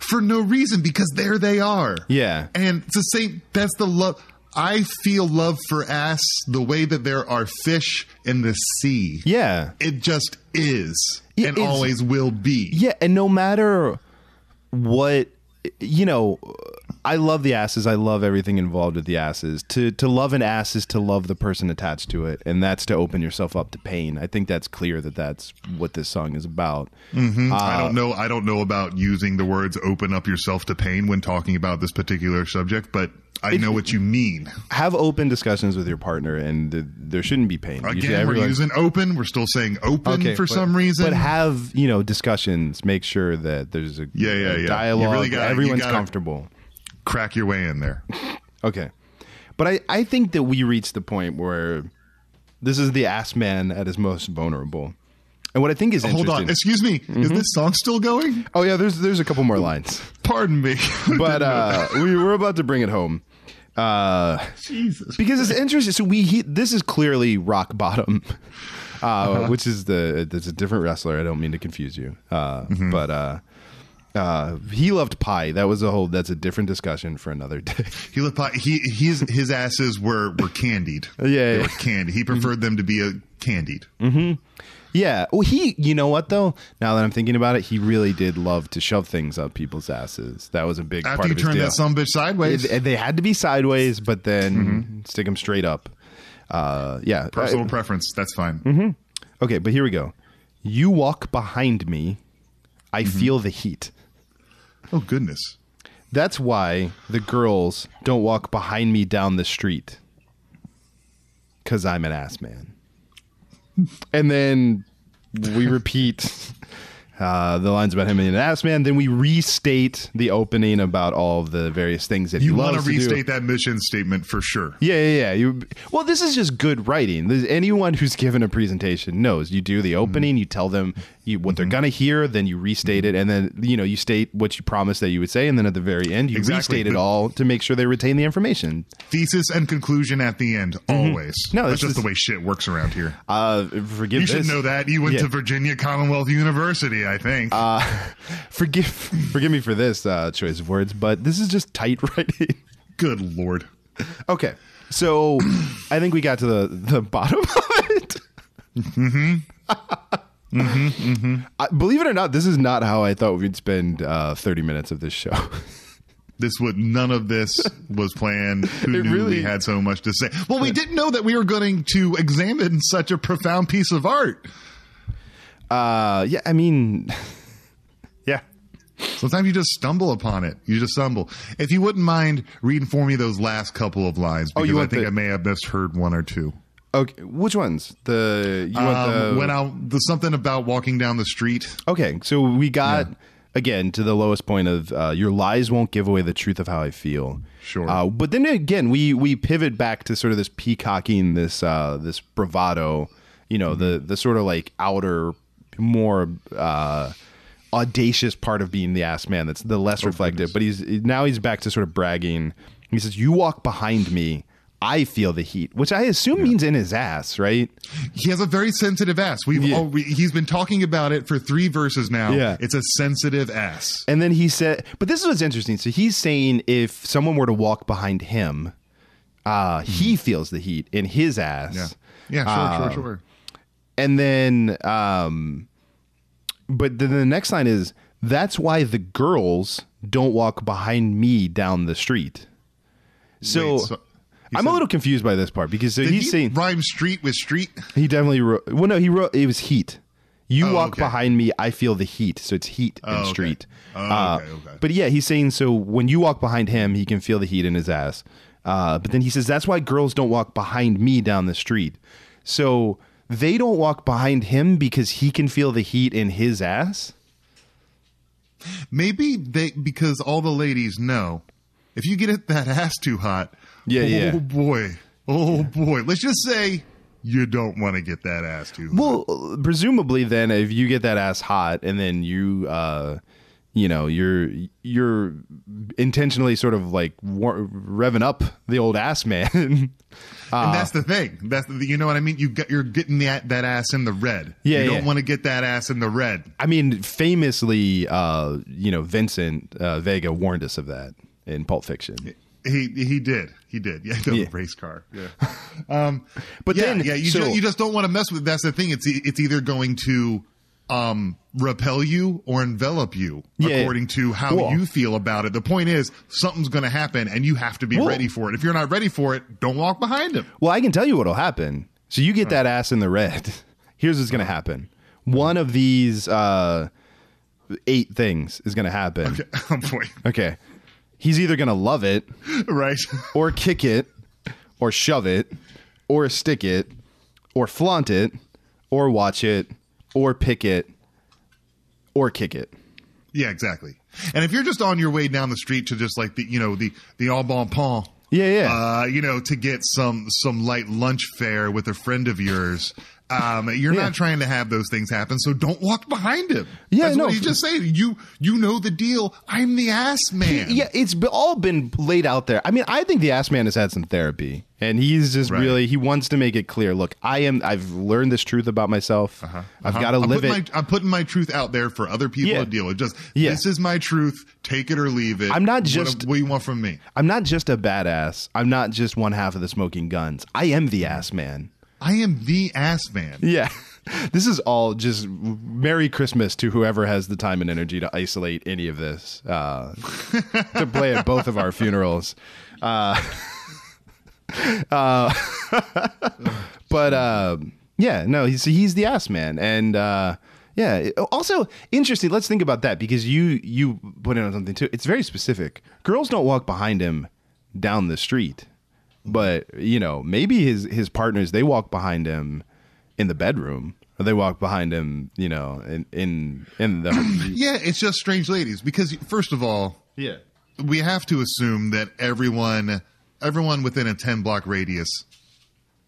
for no reason because there they are. Yeah. And it's the same. That's the love. I feel love for ass the way that there are fish in the sea. Yeah. It just is It and is. always will be. Yeah, and no matter what you know, I love the asses. I love everything involved with the asses. To to love an ass is to love the person attached to it, and that's to open yourself up to pain. I think that's clear that that's what this song is about. Mhm. Uh, I don't know. I don't know about using the words "open up yourself to pain" when talking about this particular subject, but I know what you mean. Have open discussions with your partner, and th- there shouldn't be pain. Again, we're using "open." We're still saying "open" Okay, for but- some reason. But have you know discussions? Make sure that there's a, Yeah, yeah, a yeah. Dialogue. really gotta- you comfortable. crack your way in there. Okay. But I, I think that we reached the point where this is the ass man at his most vulnerable. And what I think is interesting Hold on, excuse me. Is Mhm. this song still going? Oh yeah, there's there's a couple more lines. Pardon me. but uh, we we're about to bring it home. Uh, Jesus. Because it's interesting. So we he, this is clearly rock bottom, uh, Uh-huh. which is the it's a different wrestler. I don't mean to confuse you, uh, Mm-hmm. but uh, uh, he loved pie. That was a whole. That's a different discussion for another day. He looked. He his his asses were were candied. Yeah, they yeah. were candied. He preferred them to be a candied. Yeah. Well, he, you know what though? Now that I'm thinking about it, he really did love to shove things up people's asses. That was a big After part you of his turn deal. that some bitch sideways, They, they had to be sideways, but then stick them straight up. Uh, yeah. personal Uh, preference. That's fine. okay, but here we go. You walk behind me, I feel the heat. Oh goodness. That's why the girls don't walk behind me down the street. Cause I'm an ass man. And then we repeat uh, the lines about him being an ass man. Then we restate the opening about all of the various things that You he want loves to do. restate that mission statement for sure. Yeah, yeah, yeah. You, well, this is just good writing. Anyone who's given a presentation knows you do Mm-hmm. the opening, you tell them you, what they're gonna hear, then you restate it, and then you know you state what you promised that you would say, and then at the very end you Exactly. restate it all to make sure they retain the information. Thesis and conclusion at the end, always. Mm-hmm. No, that's this just the way shit works around here. Uh, forgive you should know that. You went Yeah. to Virginia Commonwealth University, I think. Forgive, forgive me for this uh, choice of words, but this is just tight writing. Good lord. okay, so I think we got to the the bottom of it. Mm-hmm. I, believe it or not, this is not how I thought we'd spend uh, thirty minutes of this show. This would none of this was planned. Who It knew really- we had so much to say? Well, we didn't know that we were going to examine such a profound piece of art. Uh, yeah, I mean, yeah. Sometimes you just stumble upon it. You just stumble. If you wouldn't mind reading for me those last couple of lines, Oh, because you I think the- I may have misheard one or two. Okay, which ones? The you want Um, the when I the something about walking down the street. Okay, so we got again to the lowest point of uh, your lies won't give away the truth of how I feel. Sure. uh, but then again, we we pivot back to sort of this peacocking, this uh, this bravado. You know, the Mm-hmm. the sort of like outer, more uh, audacious part of being the ass man. That's the less reflective. But he's now he's back to sort of bragging. He says, "You walk behind me." I feel the heat, which I assume means in his ass, right? He has a very sensitive ass. We've Yeah. all, we, he's been talking about it for three verses now. Yeah. it's a sensitive ass. And then he said, but this is what's interesting. So he's saying if someone were to walk behind him, uh, he feels the heat in his ass. Yeah, yeah, sure, Um, sure, sure. And then, um, but then the next line is that's why the girls don't walk behind me down the street. So, Wait, so- he I'm a little confused by this part because so he's he saying rhyme street with street. he definitely wrote. Well, no, he wrote it was heat. You Oh, walk okay. behind me, I feel the heat. So it's heat Oh, and okay. street. Oh, Uh, okay, okay. But yeah, he's saying so when you walk behind him, he can feel the heat in his ass. Uh, but then he says that's why girls don't walk behind me down the street. So they don't walk behind him because he can feel the heat in his ass. Maybe they because all the ladies know if you get it that ass too hot. Yeah, oh yeah. boy, oh boy. Let's just say you don't want to get that ass too. hot. Well, presumably then if you get that ass hot and then you uh you know, you're you're intentionally sort of like war- revving up the old ass man. and that's the thing. That's the, you know what I mean. You get you're getting that that ass in the red. Yeah, you don't want to get that ass in the red. I mean, famously, uh, you know, Vincent uh, Vega warned us of that in Pulp Fiction. He he did he did yeah the Yeah. race car yeah um But yeah, then- yeah you so- ju- you just don't want to mess with that's the thing it's it's either going to um repel you or envelop you Yeah. according to how Well- you feel about it the point is something's going to happen and you have to be Well- ready for it if you're not ready for it don't walk behind him Well, I can tell you what'll happen. So you get that ass in the red. Here's what's going to happen. One of these uh, eight things is going to happen. oh boy Okay. He's either going to love it right or kick it or shove it or stick it or flaunt it or watch it or pick it or kick it. yeah exactly and if you're just on your way down the street to just like the you know the the Au Bon Pain Yeah, yeah. uh, you know, to get some some light lunch fare with a friend of yours. Um, you're Yeah. not trying to have those things happen, so don't walk behind him. Yeah, That's no, what he's just saying. You you know the deal. I'm the ass man. Yeah, it's all been laid out there. I mean, I think the ass man has had some therapy, and he's just Right. really he wants to make it clear. Look, I am. I've learned this truth about myself. I've Uh-huh. got to live it. My, I'm putting my truth out there for other people Yeah. to deal with. Just Yeah. this is my truth. Take it or leave it. I'm not What- just- What, do you want from me? I'm not just a badass. I'm not just one half of the Smoking Gunns. I am the ass man. I am the ass man. Yeah. This is all just Merry Christmas to whoever has the time and energy to isolate any of this, uh, to play at both of our funerals. Uh, uh, but uh, yeah, no, he's he's the ass man, and uh, yeah. Also interesting. Let's think about that because you you put in on something too. It's very specific. Girls don't walk behind him down the street, but you know maybe his his partners they walk behind him in the bedroom or they walk behind him you know in in in the Yeah, it's just strange ladies because first of all, yeah we have to assume that everyone everyone within a 10 block radius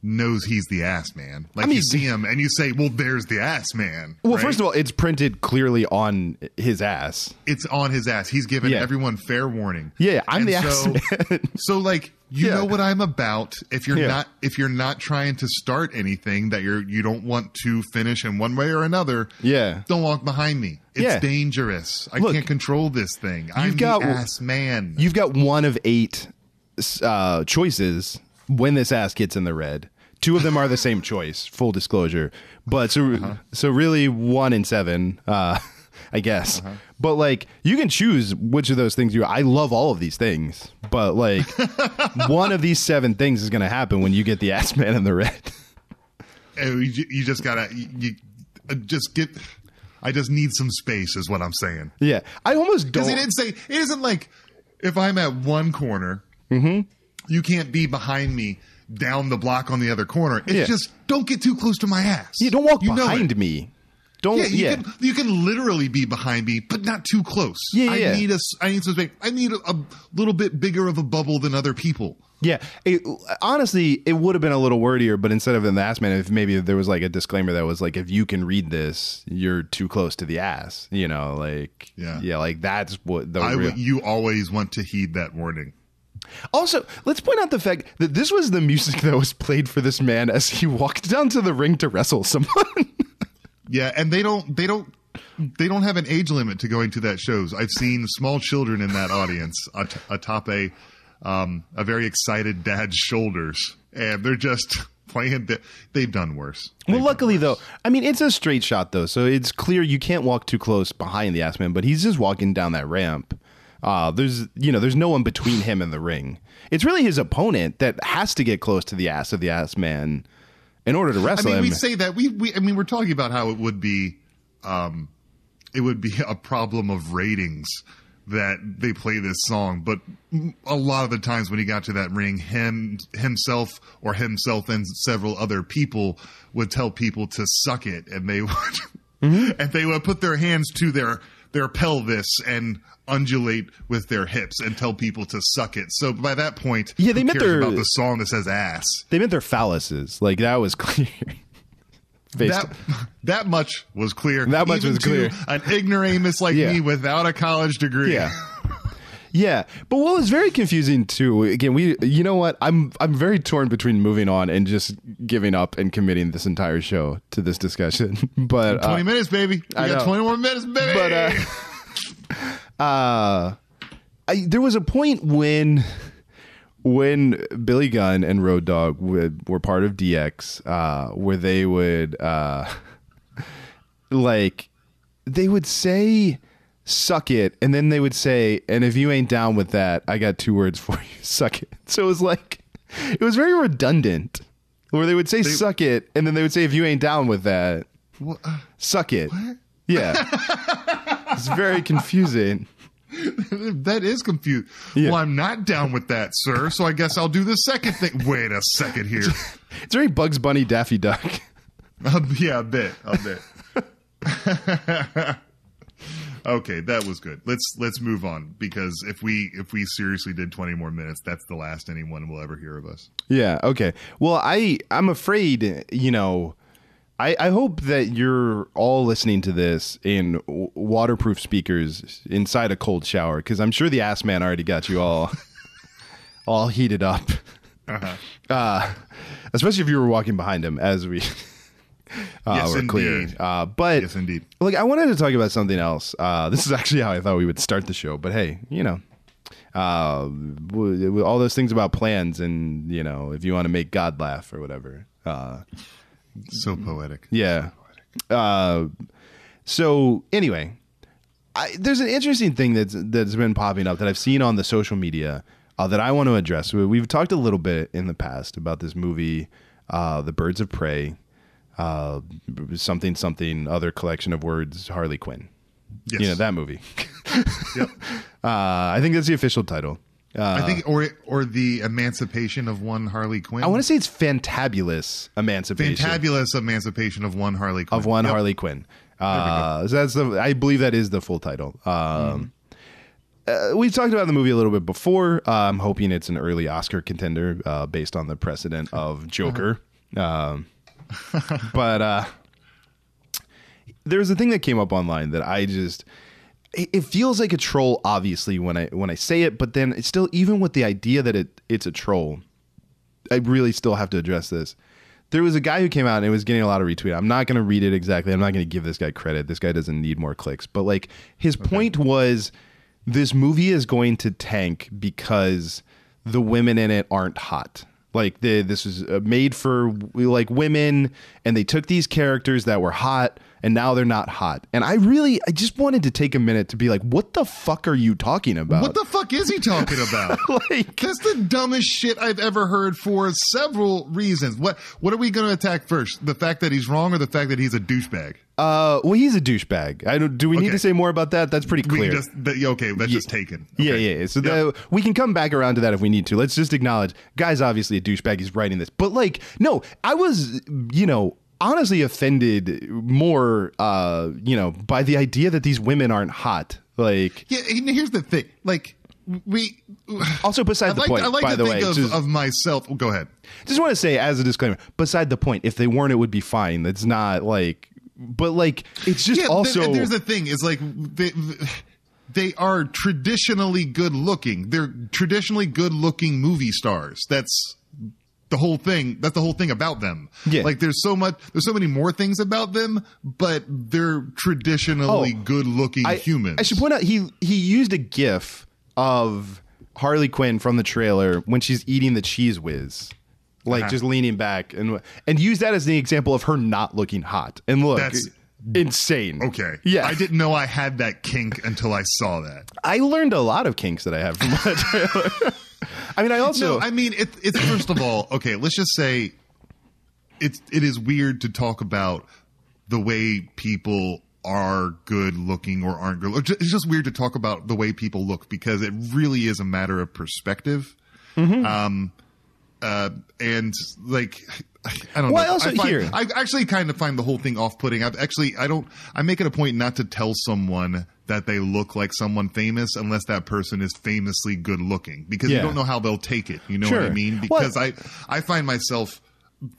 knows he's the ass man. Like I mean- you see him and you say, "Well, there's the ass man." well right? first of all it's printed clearly on his ass it's on his ass. He's given Yeah. everyone fair warning. Yeah, I'm And the ass man. so like you Yeah. know what I'm about. If you're Yeah. not if you're not trying to start anything that you're you don't want to finish in one way or another, Yeah. don't walk behind me. It's Yeah. dangerous. I Look, can't control this thing. I'm got- the ass man. you've got one of eight uh, choices when this ass gets in the red two of them are the same choice full disclosure but so Uh-huh. so really one in seven uh I guess, Uh-huh. but like you can choose which of those things you. I love all of these things, but like one of these seven things is going to happen when you get the ass man in the red. Uh, you, you just gotta you, you uh, just get. I just need some space, is what I'm saying. Yeah, I almost Because don't. he didn't say it isn't like if I'm at one corner, Mm-hmm. you can't be behind me down the block on the other corner. It's Yeah. just don't get too close to my ass. Yeah, don't walk You behind it. me. Don't. Yeah, Yeah, you can you can literally be behind me, but not too close. Yeah, I yeah. need a. I need some space. I need a, a little bit bigger of a bubble than other people. Yeah, it, honestly, it would have been a little wordier, but instead of the ass man, if maybe there was like a disclaimer that was like, if you can read this, you're too close to the ass. You know, like Yeah. yeah, like that's what the I real. you always want to heed that warning. Also, let's point out the fact that this was the music that was played for this man as he walked down to the ring to wrestle someone. Yeah, and they don't they don't they don't have an age limit to going to that shows. I've seen small children in that audience at- atop a um, a very excited dad's shoulders, and they're just playing. The, they've done worse. well, luckily though, I mean it's a straight shot though, so it's clear you can't walk too close behind the ass man, but he's just walking down that ramp. Uh, there's you know there's no one between him and the ring. It's really his opponent that has to get close to the ass of the ass man in order to wrestle I mean, him. we say that we, we I mean, we're talking about how it would be, um, it would be a problem of ratings that they play this song, but a lot of the times when he got to that ring, him himself or himself and several other people would tell people to suck it, and they would Mm-hmm. and they would put their hands to their their pelvis and undulate with their hips and tell people to suck it. So by that point, Yeah, they meant their- about the song that says ass. They meant their phalluses. Like that was clear. That that much was clear. That much Even was clear. An ignoramus like Yeah. me without a college degree. Yeah. Yeah, but what was very confusing too. Again, we, you know what? I'm I'm very torn between moving on and just giving up and committing this entire show to this discussion. But uh, Twenty minutes, baby. We I got know. twenty more minutes, baby. But uh, uh, I, there was a point when when Billy Gunn and Road Dog would, were part of DX, uh, where they would uh, like they would say suck it and then they would say and if you ain't down with that i got two words for you suck it. So it was like it was very redundant where they would say suck it and then they would say if you ain't down with that What- uh, suck it. yeah it's very confusing that is confused. Yeah. Well, I'm not down with that, sir. So I guess I'll do the second thing. Wait a second here. it's very bugs bunny daffy duck Uh, yeah, a bit, a bit. okay, that was good. Let's let's move on because if we if we seriously did 20 more minutes, that's the last anyone will ever hear of us. Yeah. Okay. Well, I I'm afraid you know. I, I hope that you're all listening to this in w- waterproof speakers inside a cold shower because I'm sure the ass man already got you all all heated up. uh especially if you were walking behind him as we uh, Yes, were clear. Uh, but Yes, indeed. Look, I wanted to talk about something else. Uh, this is actually how I thought we would start the show, but hey, you know, uh, all those things about plans and you know, if you want to make God laugh or whatever. Uh, so poetic. yeah. Uh, so anyway, I, there's an interesting thing that's that's been popping up that I've seen on the social media uh, that I want to address. We- We've talked a little bit in the past about this movie, uh, The Birds of Prey, uh, something something other collection of words, Harley Quinn. Yes. You know that movie. Yep. Uh, I think that's the official title. Uh, I think, or or the emancipation of one Harley Quinn. I want to say it's Fantabulous Emancipation fantabulous emancipation of one Harley Quinn. of one Yep. Harley Quinn. Uh, so that's the I believe that is the full title. Um, uh, we've talked about the movie a little bit before. Uh, I'm hoping it's an early Oscar contender uh, based on the precedent of Joker. Um, but uh, there's a thing that came up online that I just it, feels like a troll obviously when I when I say it, but then it's still even with the idea that it it's a troll, I really still have to address this. There was a guy who came out and it was getting a lot of retweet. I'm not going to read it exactly. I'm not going to give this guy credit. This guy doesn't need more clicks. But like his point was this movie is going to tank because the women in it aren't hot. Like the this was uh, made for like women and they took these characters that were hot and now they're not hot. And I really I just wanted to take a minute to be like what the fuck are you talking about? What the fuck is he talking about? like That's the dumbest shit I've ever heard for several reasons. What what are we going to attack first? The fact that he's wrong or the fact that he's a douchebag? Uh, well, he's a douchebag. I don't. Do we need to say more about that? That's pretty clear. just that, okay, that's just taken. Yeah, yeah. yeah. So Yep. the, we can come back around to that if we need to. Let's just acknowledge, guy's obviously a douchebag. He's writing this, but like, no, I was, you know, honestly offended more, uh, you know, by the idea that these women aren't hot. Like, Yeah, here's the thing. Like we also beside I the like, point. I like by to the think way, of, just, of myself. Well, go ahead. just want to say as a disclaimer, beside the point. If they weren't, it would be fine. That's not like, but like, it's just yeah, also. th- there's the thing is like they, they are traditionally good looking. They're traditionally good looking movie stars. That's the whole thing. That's the whole thing about them. Yeah. Like there's so much. There's so many more things about them, but they're traditionally Oh, good looking humans. I should point out he he used a GIF of Harley Quinn from the trailer when she's eating the cheese whiz, like Uh-huh. just leaning back and and use that as the example of her not looking hot. And look, That's- insane. Okay. Yeah. I didn't know I had that kink until I saw that. I learned a lot of kinks that I have from that trailer. I mean, I also no, I mean it, it's first of all okay. Let's just say it's it is weird to talk about the way people are good looking or aren't good. It's just weird to talk about the way people look because it really is a matter of perspective. Mm-hmm. Um, uh, and like. I don't Well, know. I also- find- here- I actually kind of find the whole thing off-putting. I actually, I don't. I make it a point not to tell someone that they look like someone famous unless that person is famously good-looking, because Yeah. you don't know how they'll take it. You know Sure. what I mean? Well- Because I, I find myself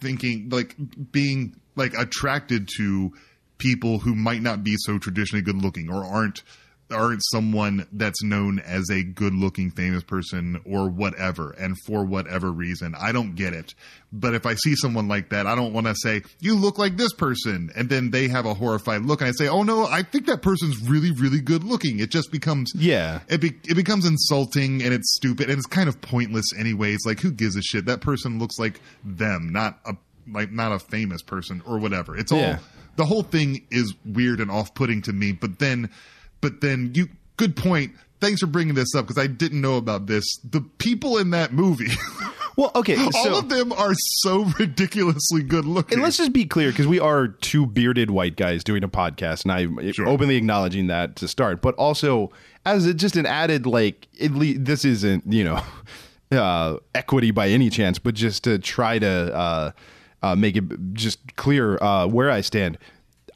thinking like being like attracted to people who might not be so traditionally good-looking or aren't aren't someone that's known as a good-looking famous person or whatever and for whatever reason i don't get it. But if i see someone like that i don't want to say you look like this person and then they have a horrified look and i say oh no i think that person's really really good looking it just becomes Yeah. it, be, it becomes insulting and it's stupid and it's kind of pointless anyways. Like who gives a shit? That person looks like them not a like not a famous person or whatever. It's all Yeah. the whole thing is weird and off-putting to me but then but then you good point thanks for bringing this up because i didn't know about this the people in that movie well, okay. all of them are so ridiculously good looking and let's just be clear because we are two bearded white guys doing a podcast, and I'm Sure. openly acknowledging that to start. But also, as a, just an added, like, at least this isn't, you know, uh, equity by any chance, but just to try to uh, uh, make it just clear uh, where I stand.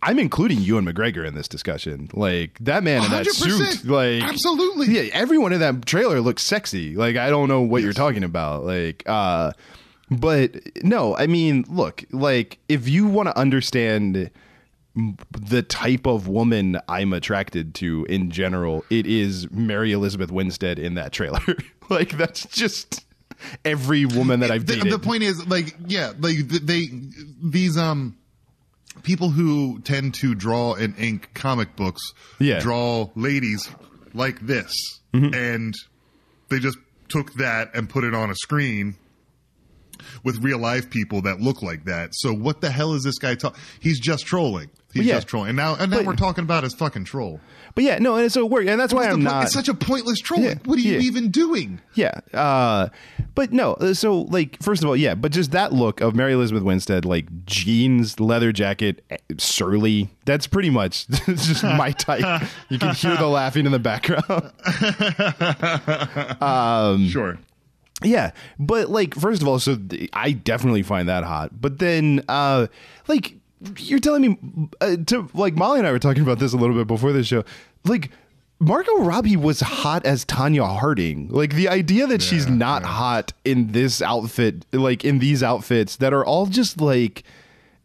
I'm including Ewan McGregor in this discussion. Like that man in that suit, like Absolutely. yeah. Everyone in that trailer looks sexy. Like I don't know what you're talking about. Like, uh, but no, I mean, look, like if you want to understand the type of woman I'm attracted to in general, it is Mary Elizabeth Winstead in that trailer. like that's just every woman that I've the, dated. the point is like yeah like they these um people who tend to draw and ink comic books Yeah. draw ladies like this Mm-hmm. and they just took that and put it on a screen with real life people that look like that. So what the hell is this guy talking? He's just trolling. He's yeah. just trolling. And now, and now But- we're talking about his fucking troll. But yeah, no, and so it worked, and that's why I'm not. It's such a pointless troll. Yeah, what are you yeah. even doing? Yeah. Uh, but no, uh, so like, first of all, yeah, but just that look of Mary Elizabeth Winstead, like jeans, leather jacket, eh, surly, that's pretty much just my type. You can hear the laughing in the background. um, Sure. Yeah, but like first of all, so I definitely find that hot. But then, uh, like you're telling me, uh, to like Molly and I were talking about this a little bit before the show. Like Margot Robbie was hot as Tonya Harding. Like the idea that she's not hot in this outfit, like in these outfits that are all just like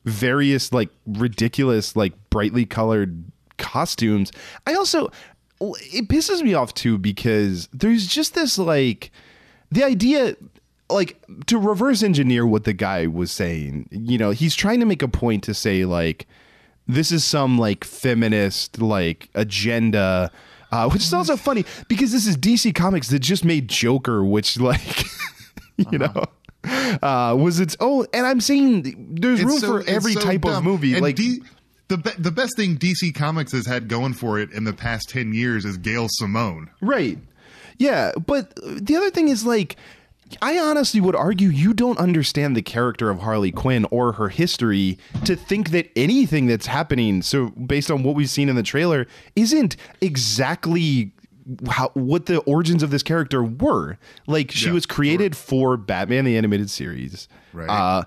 various like ridiculous like brightly colored costumes. I also it pisses me off too because there's just this like the idea like to reverse engineer what the guy was saying. You know, he's trying to make a point to say like this is some like feminist like agenda uh, which is also funny because this is DC Comics that just made Joker, which like you know uh, was its own. And I'm saying there's It's room so- for every so type of movie. And like D- the be- the best thing DC Comics has had going for it in the past ten years is Gail Simone. Right. Yeah, but the other thing is like I honestly would argue you don't understand the character of Harley Quinn or her history to think that anything that's happening so based on what we've seen in the trailer isn't exactly how what the origins of this character were. Like she Yeah, was created for Batman the animated series. Right. Uh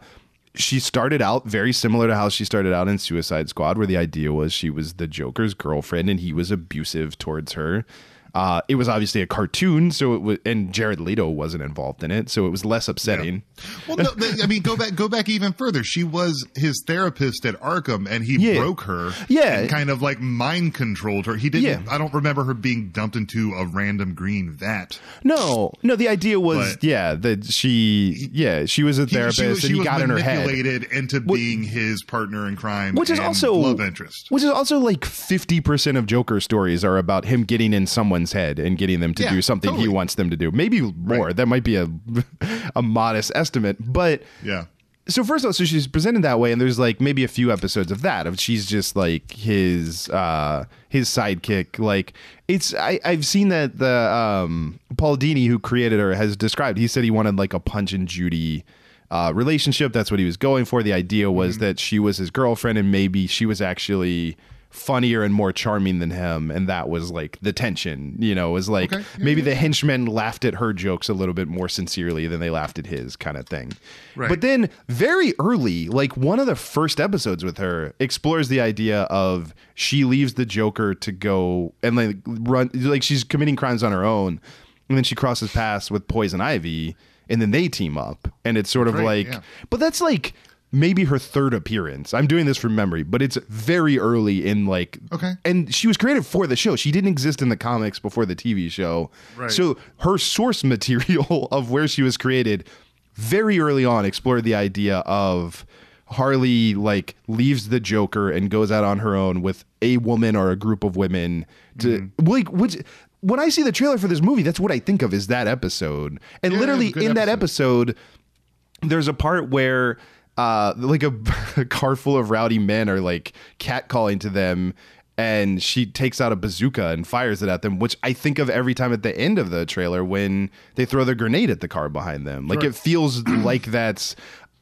she started out very similar to how she started out in Suicide Squad, where the idea was she was the Joker's girlfriend and he was abusive towards her. Uh, it was obviously a cartoon, so it was, and Jared Leto wasn't involved in it, so it was less upsetting. Well, no, th- I mean, go back, go back even further. She was his therapist at Arkham, and he Yeah. broke her. Yeah. and kind of like mind controlled her. He didn't. Yeah. I don't remember her being dumped into a random green vat. No, no, the idea was, But- yeah, that she, yeah, she was a He- therapist she was, she and he got in her head. manipulated into being his partner in crime, which is and also love interest. Which is also like fifty percent of Joker stories are about him getting in someone's head and getting them to Yeah, do something he wants them to do. Maybe more. That might be a a modest estimate, but Yeah. so first of all, so she's presented that way, and there's like maybe a few episodes of that of she's just like his uh his sidekick. Like it's I I've seen that the um Paul Dini who created her has described. He said he wanted like a Punch and Judy. Uh, relationship. That's what he was going for. The idea was Mm-hmm. that she was his girlfriend, and maybe she was actually funnier and more charming than him, and that was like the tension. You know, it was like Okay. Yeah, maybe yeah. the henchmen laughed at her jokes a little bit more sincerely than they laughed at his kind of thing. Right. But then very early, like one of the first episodes with her explores the idea of she leaves the Joker to go and like run like she's committing crimes on her own and then she crosses paths with Poison Ivy and then they team up and it's sort of Right, like yeah. but that's like maybe her third appearance. I'm doing this from memory, but it's very early in like Okay. And she was created for the show. She didn't exist in the comics before the TV show. Right. So her source material of where she was created very early on explored the idea of Harley like leaves the Joker and goes out on her own with a woman or a group of women to Mm-hmm. like which when I see the trailer for this movie, that's what I think of is that episode. And Yeah, literally it's a good in that episode. episode, there's a part where uh like a, a car full of rowdy men are like catcalling to them and she takes out a bazooka and fires it at them which i think of every time at the end of the trailer when they throw the grenade at the car behind them like Sure. it feels like that's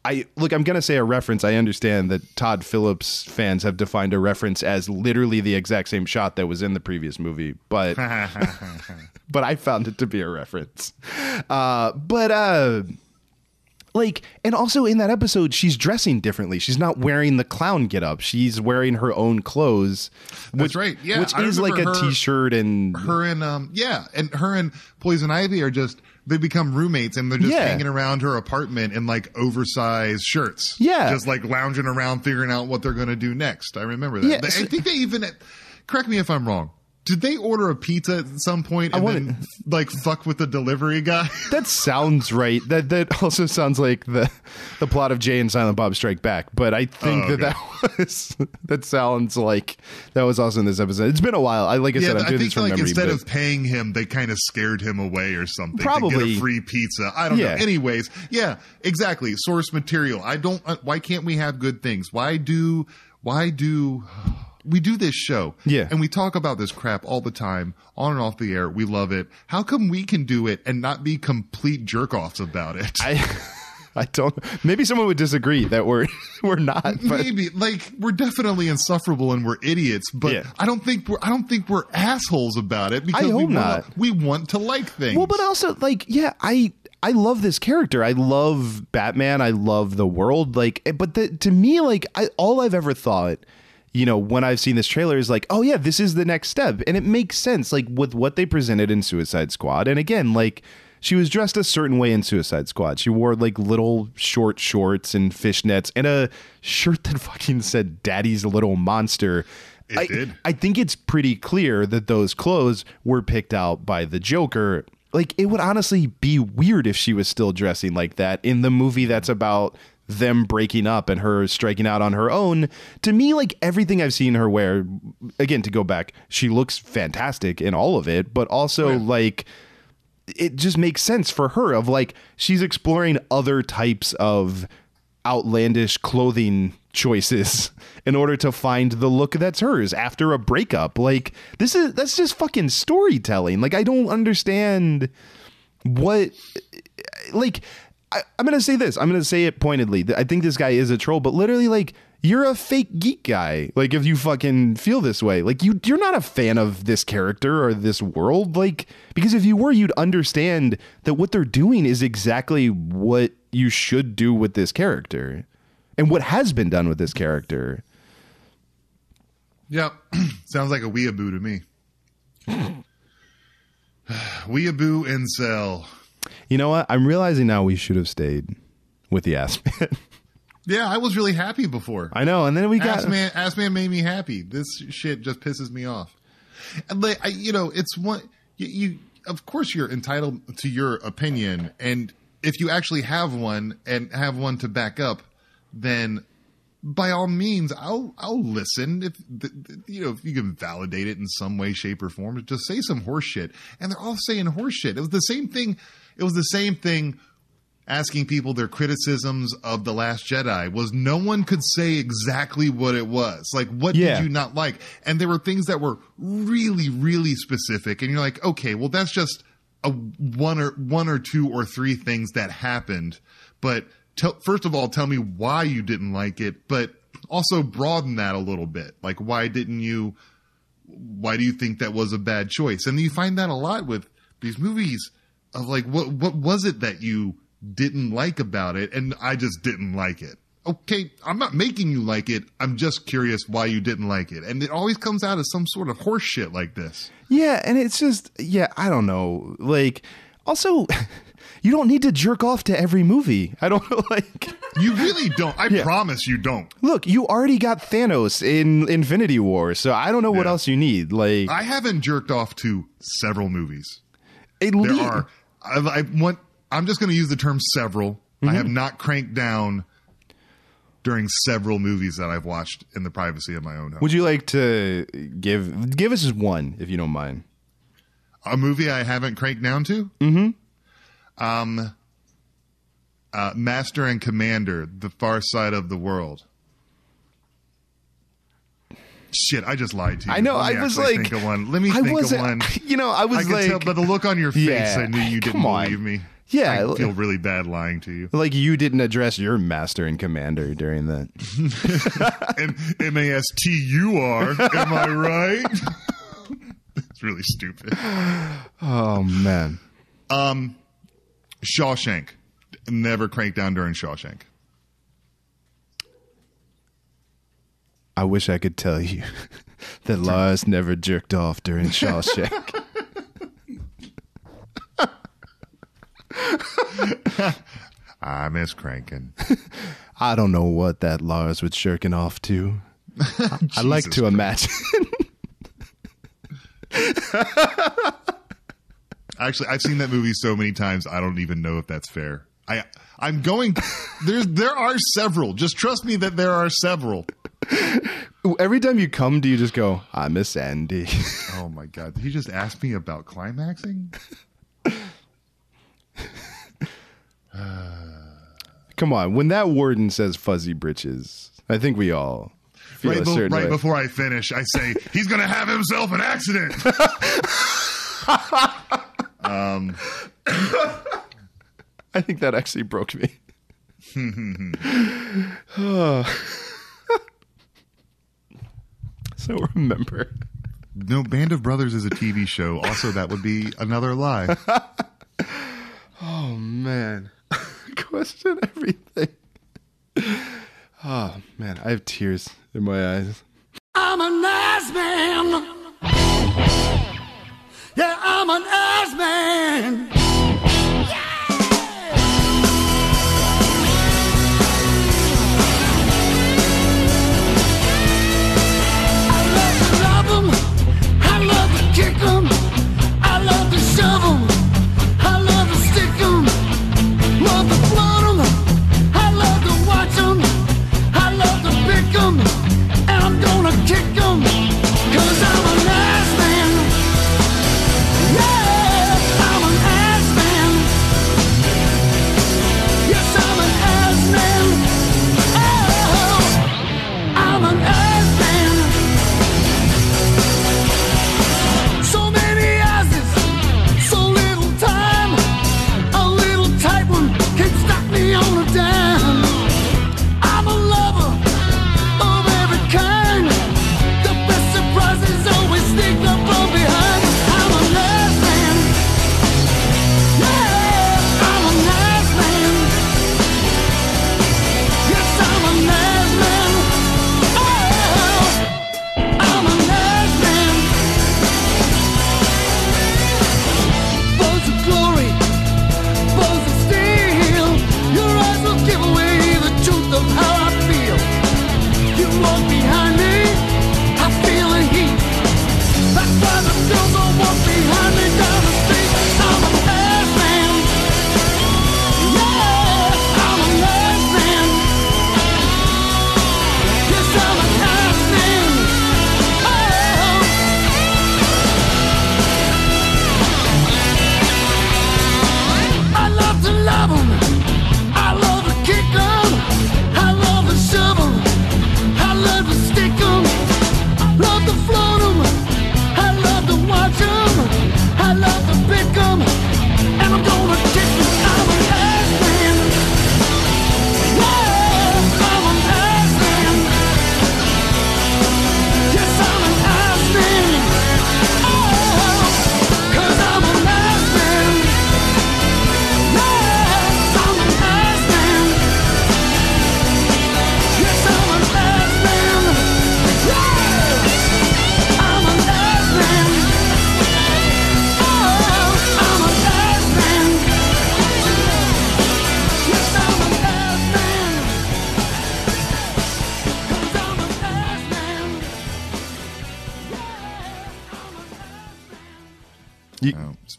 I look. I'm gonna say a reference. I understand that Todd Phillips fans have defined a reference as literally the exact same shot that was in the previous movie, but but I found it to be a reference. Uh, but uh, like, and also in that episode, she's dressing differently. She's not wearing the clown get up. She's wearing her own clothes. That's which, right. Yeah, which I is like a her, t-shirt and her and um yeah and her and poison ivy are just they become roommates and they're just Yeah. hanging around her apartment in like oversized shirts Yeah. just like lounging around figuring out what they're going to do next i remember that Yeah, i think they even correct me if i'm wrong Did they order a pizza at some point and wanna- then like fuck with the delivery guy? That sounds right. That that also sounds like the the plot of Jay and Silent Bob Strike Back. But I think Oh, that that was that sounds like that was also in this episode. It's been a while. I like I yeah, said, I'm I doing think this from like memory. instead but- of paying him, they kind of scared him away or something. Probably. get a free pizza. I don't Yeah. know. Anyways, yeah, exactly. Source material. I don't. uh, Why can't we have good things? Why do? Why do? We do this show, Yeah. and we talk about this crap all the time, on and off the air. We love it. How come we can do it and not be complete jerk offs about it? I I don't. Maybe someone would disagree that we're we're not. But Maybe like we're definitely insufferable and we're idiots, but Yeah. I don't think we're I don't think we're assholes about it because I we hope wanna- not. we want to like things. Well, but also like, yeah, I I love this character. I love Batman. I love the world. Like, eh, but the, to me, like, I all I've ever thought, you know, when I've seen this trailer is like, oh yeah, this is the next step, and it makes sense, like with what they presented in Suicide Squad. And again, like. She was dressed a certain way in Suicide Squad. She wore like little short shorts and fishnets and a shirt that fucking said "Daddy's Little Monster." It I, did. I think it's pretty clear that those clothes were picked out by the Joker. Like, it would honestly be weird if she was still dressing like that in the movie that's about them breaking up and her striking out on her own. To me, like everything I've seen her wear, again, to go back, she looks fantastic in all of it, but also like it just makes sense for her of like she's exploring other types of outlandish clothing choices in order to find the look that's hers after a breakup like this is that's just fucking storytelling like i don't understand what like I, i'm gonna say this i'm gonna say it pointedly i think this guy is a troll but literally like you're a fake geek guy like if you fucking feel this way like you you're not a fan of this character or this world like because if you were you'd understand that what they're doing is exactly what you should do with this character and what has been done with this character Yep. Sounds like a weeaboo to me. weeaboo incel. You know what i'm realizing now we should have stayed with the ass man Yeah, I was really happy before. i know and then we got Ass man, ass man made me happy. This shit just pisses me off. And like, I, you know, it's one you, you. Of course, you're entitled to your opinion, and if you actually have one and have one to back up, then by all means, I'll I'll listen. If you know, if you can validate it in some way, shape, or form, just say some horse shit. And they're all saying horse shit. It was the same thing. It was the same thing asking people their criticisms of the last jedi was no one could say exactly what it was. Like what Yeah. did you not like? And there were things that were really really specific and you're like okay well that's just a one or one or two or three things that happened. But tell, first of all tell me why you didn't like it but also broaden that a little bit. Like why didn't you why do you think that was a bad choice? And you find that a lot with these movies of like, what what was it that you didn't like about it? And I just didn't like it. Okay, I'm not making you like it. I'm just curious why you didn't like it. And it always comes out as some sort of horse shit like this. Yeah, and it's just yeah, I don't know. Like also you don't need to jerk off to every movie. I don't like You really don't. I promise you don't. Look, you already got Thanos in Infinity War, so I don't know what Yeah. else you need. Like I haven't jerked off to several movies. At There are. I, I want. I'm just going to use the term several. I have not cranked down during several movies that I've watched in the privacy of my own home. Would you like to give give us one if you don't mind? A movie I haven't cranked down to? Mm-hmm. Um, uh, Master and Commander: The Far Side of the World. Shit, I just lied to you. I know. I was like, think of one. Let me I think of one. You know, I was I could like, tell by the look on your face. Yeah, I knew you didn't on. believe me. Yeah. I feel really bad lying to you. like you didn't address your master and commander during that. M M A S T U R. Am I right? it's really stupid. Oh man. Um, Shawshank. Never cranked down during Shawshank. I wish I could tell you that Lars never jerked off during Shawshank. I miss cranking. I don't know what that Lars was jerking off to. I like to imagine. Actually, I've seen that movie so many times. I don't even know if that's fair. I I'm going. There's there are several. Just trust me that there are several. Every time you come, do you just go, I miss Andy? Oh my god! Did he just ask me about climaxing? Come on. When that warden says fuzzy britches, I think we all feel right a certain right way. before I finish, I say he's going to have himself an accident. um, I think that actually broke me. So remember. no, Band of Brothers is a TV show. Also, that would be another lie. Oh man. Question everything. Oh man, I have tears in my eyes. I'm an ass man. Yeah, I'm an ass man.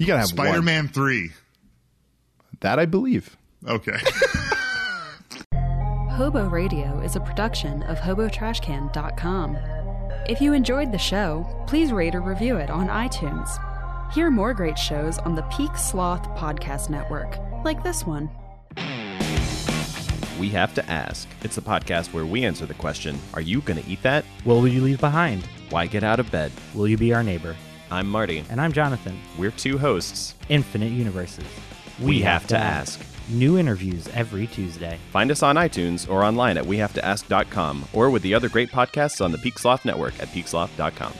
Gotta have Spider Man 3. That I believe. Okay. Hobo Radio is a production of HoboTrashCan.com. If you enjoyed the show, please rate or review it on iTunes. Hear more great shows on the Peak Sloth Podcast Network, like this one. We Have to Ask. It's a podcast where we answer the question Are you going to eat that? What will you leave behind? Why get out of bed? Will you be our neighbor? I'm Marty. And I'm Jonathan. We're two hosts. Infinite Universes. We, have, to ask. New interviews every Tuesday. Find us on iTunes or online at wehavetoask.com or with the other great podcasts on the Peak Sloth Network at peaksloth.com.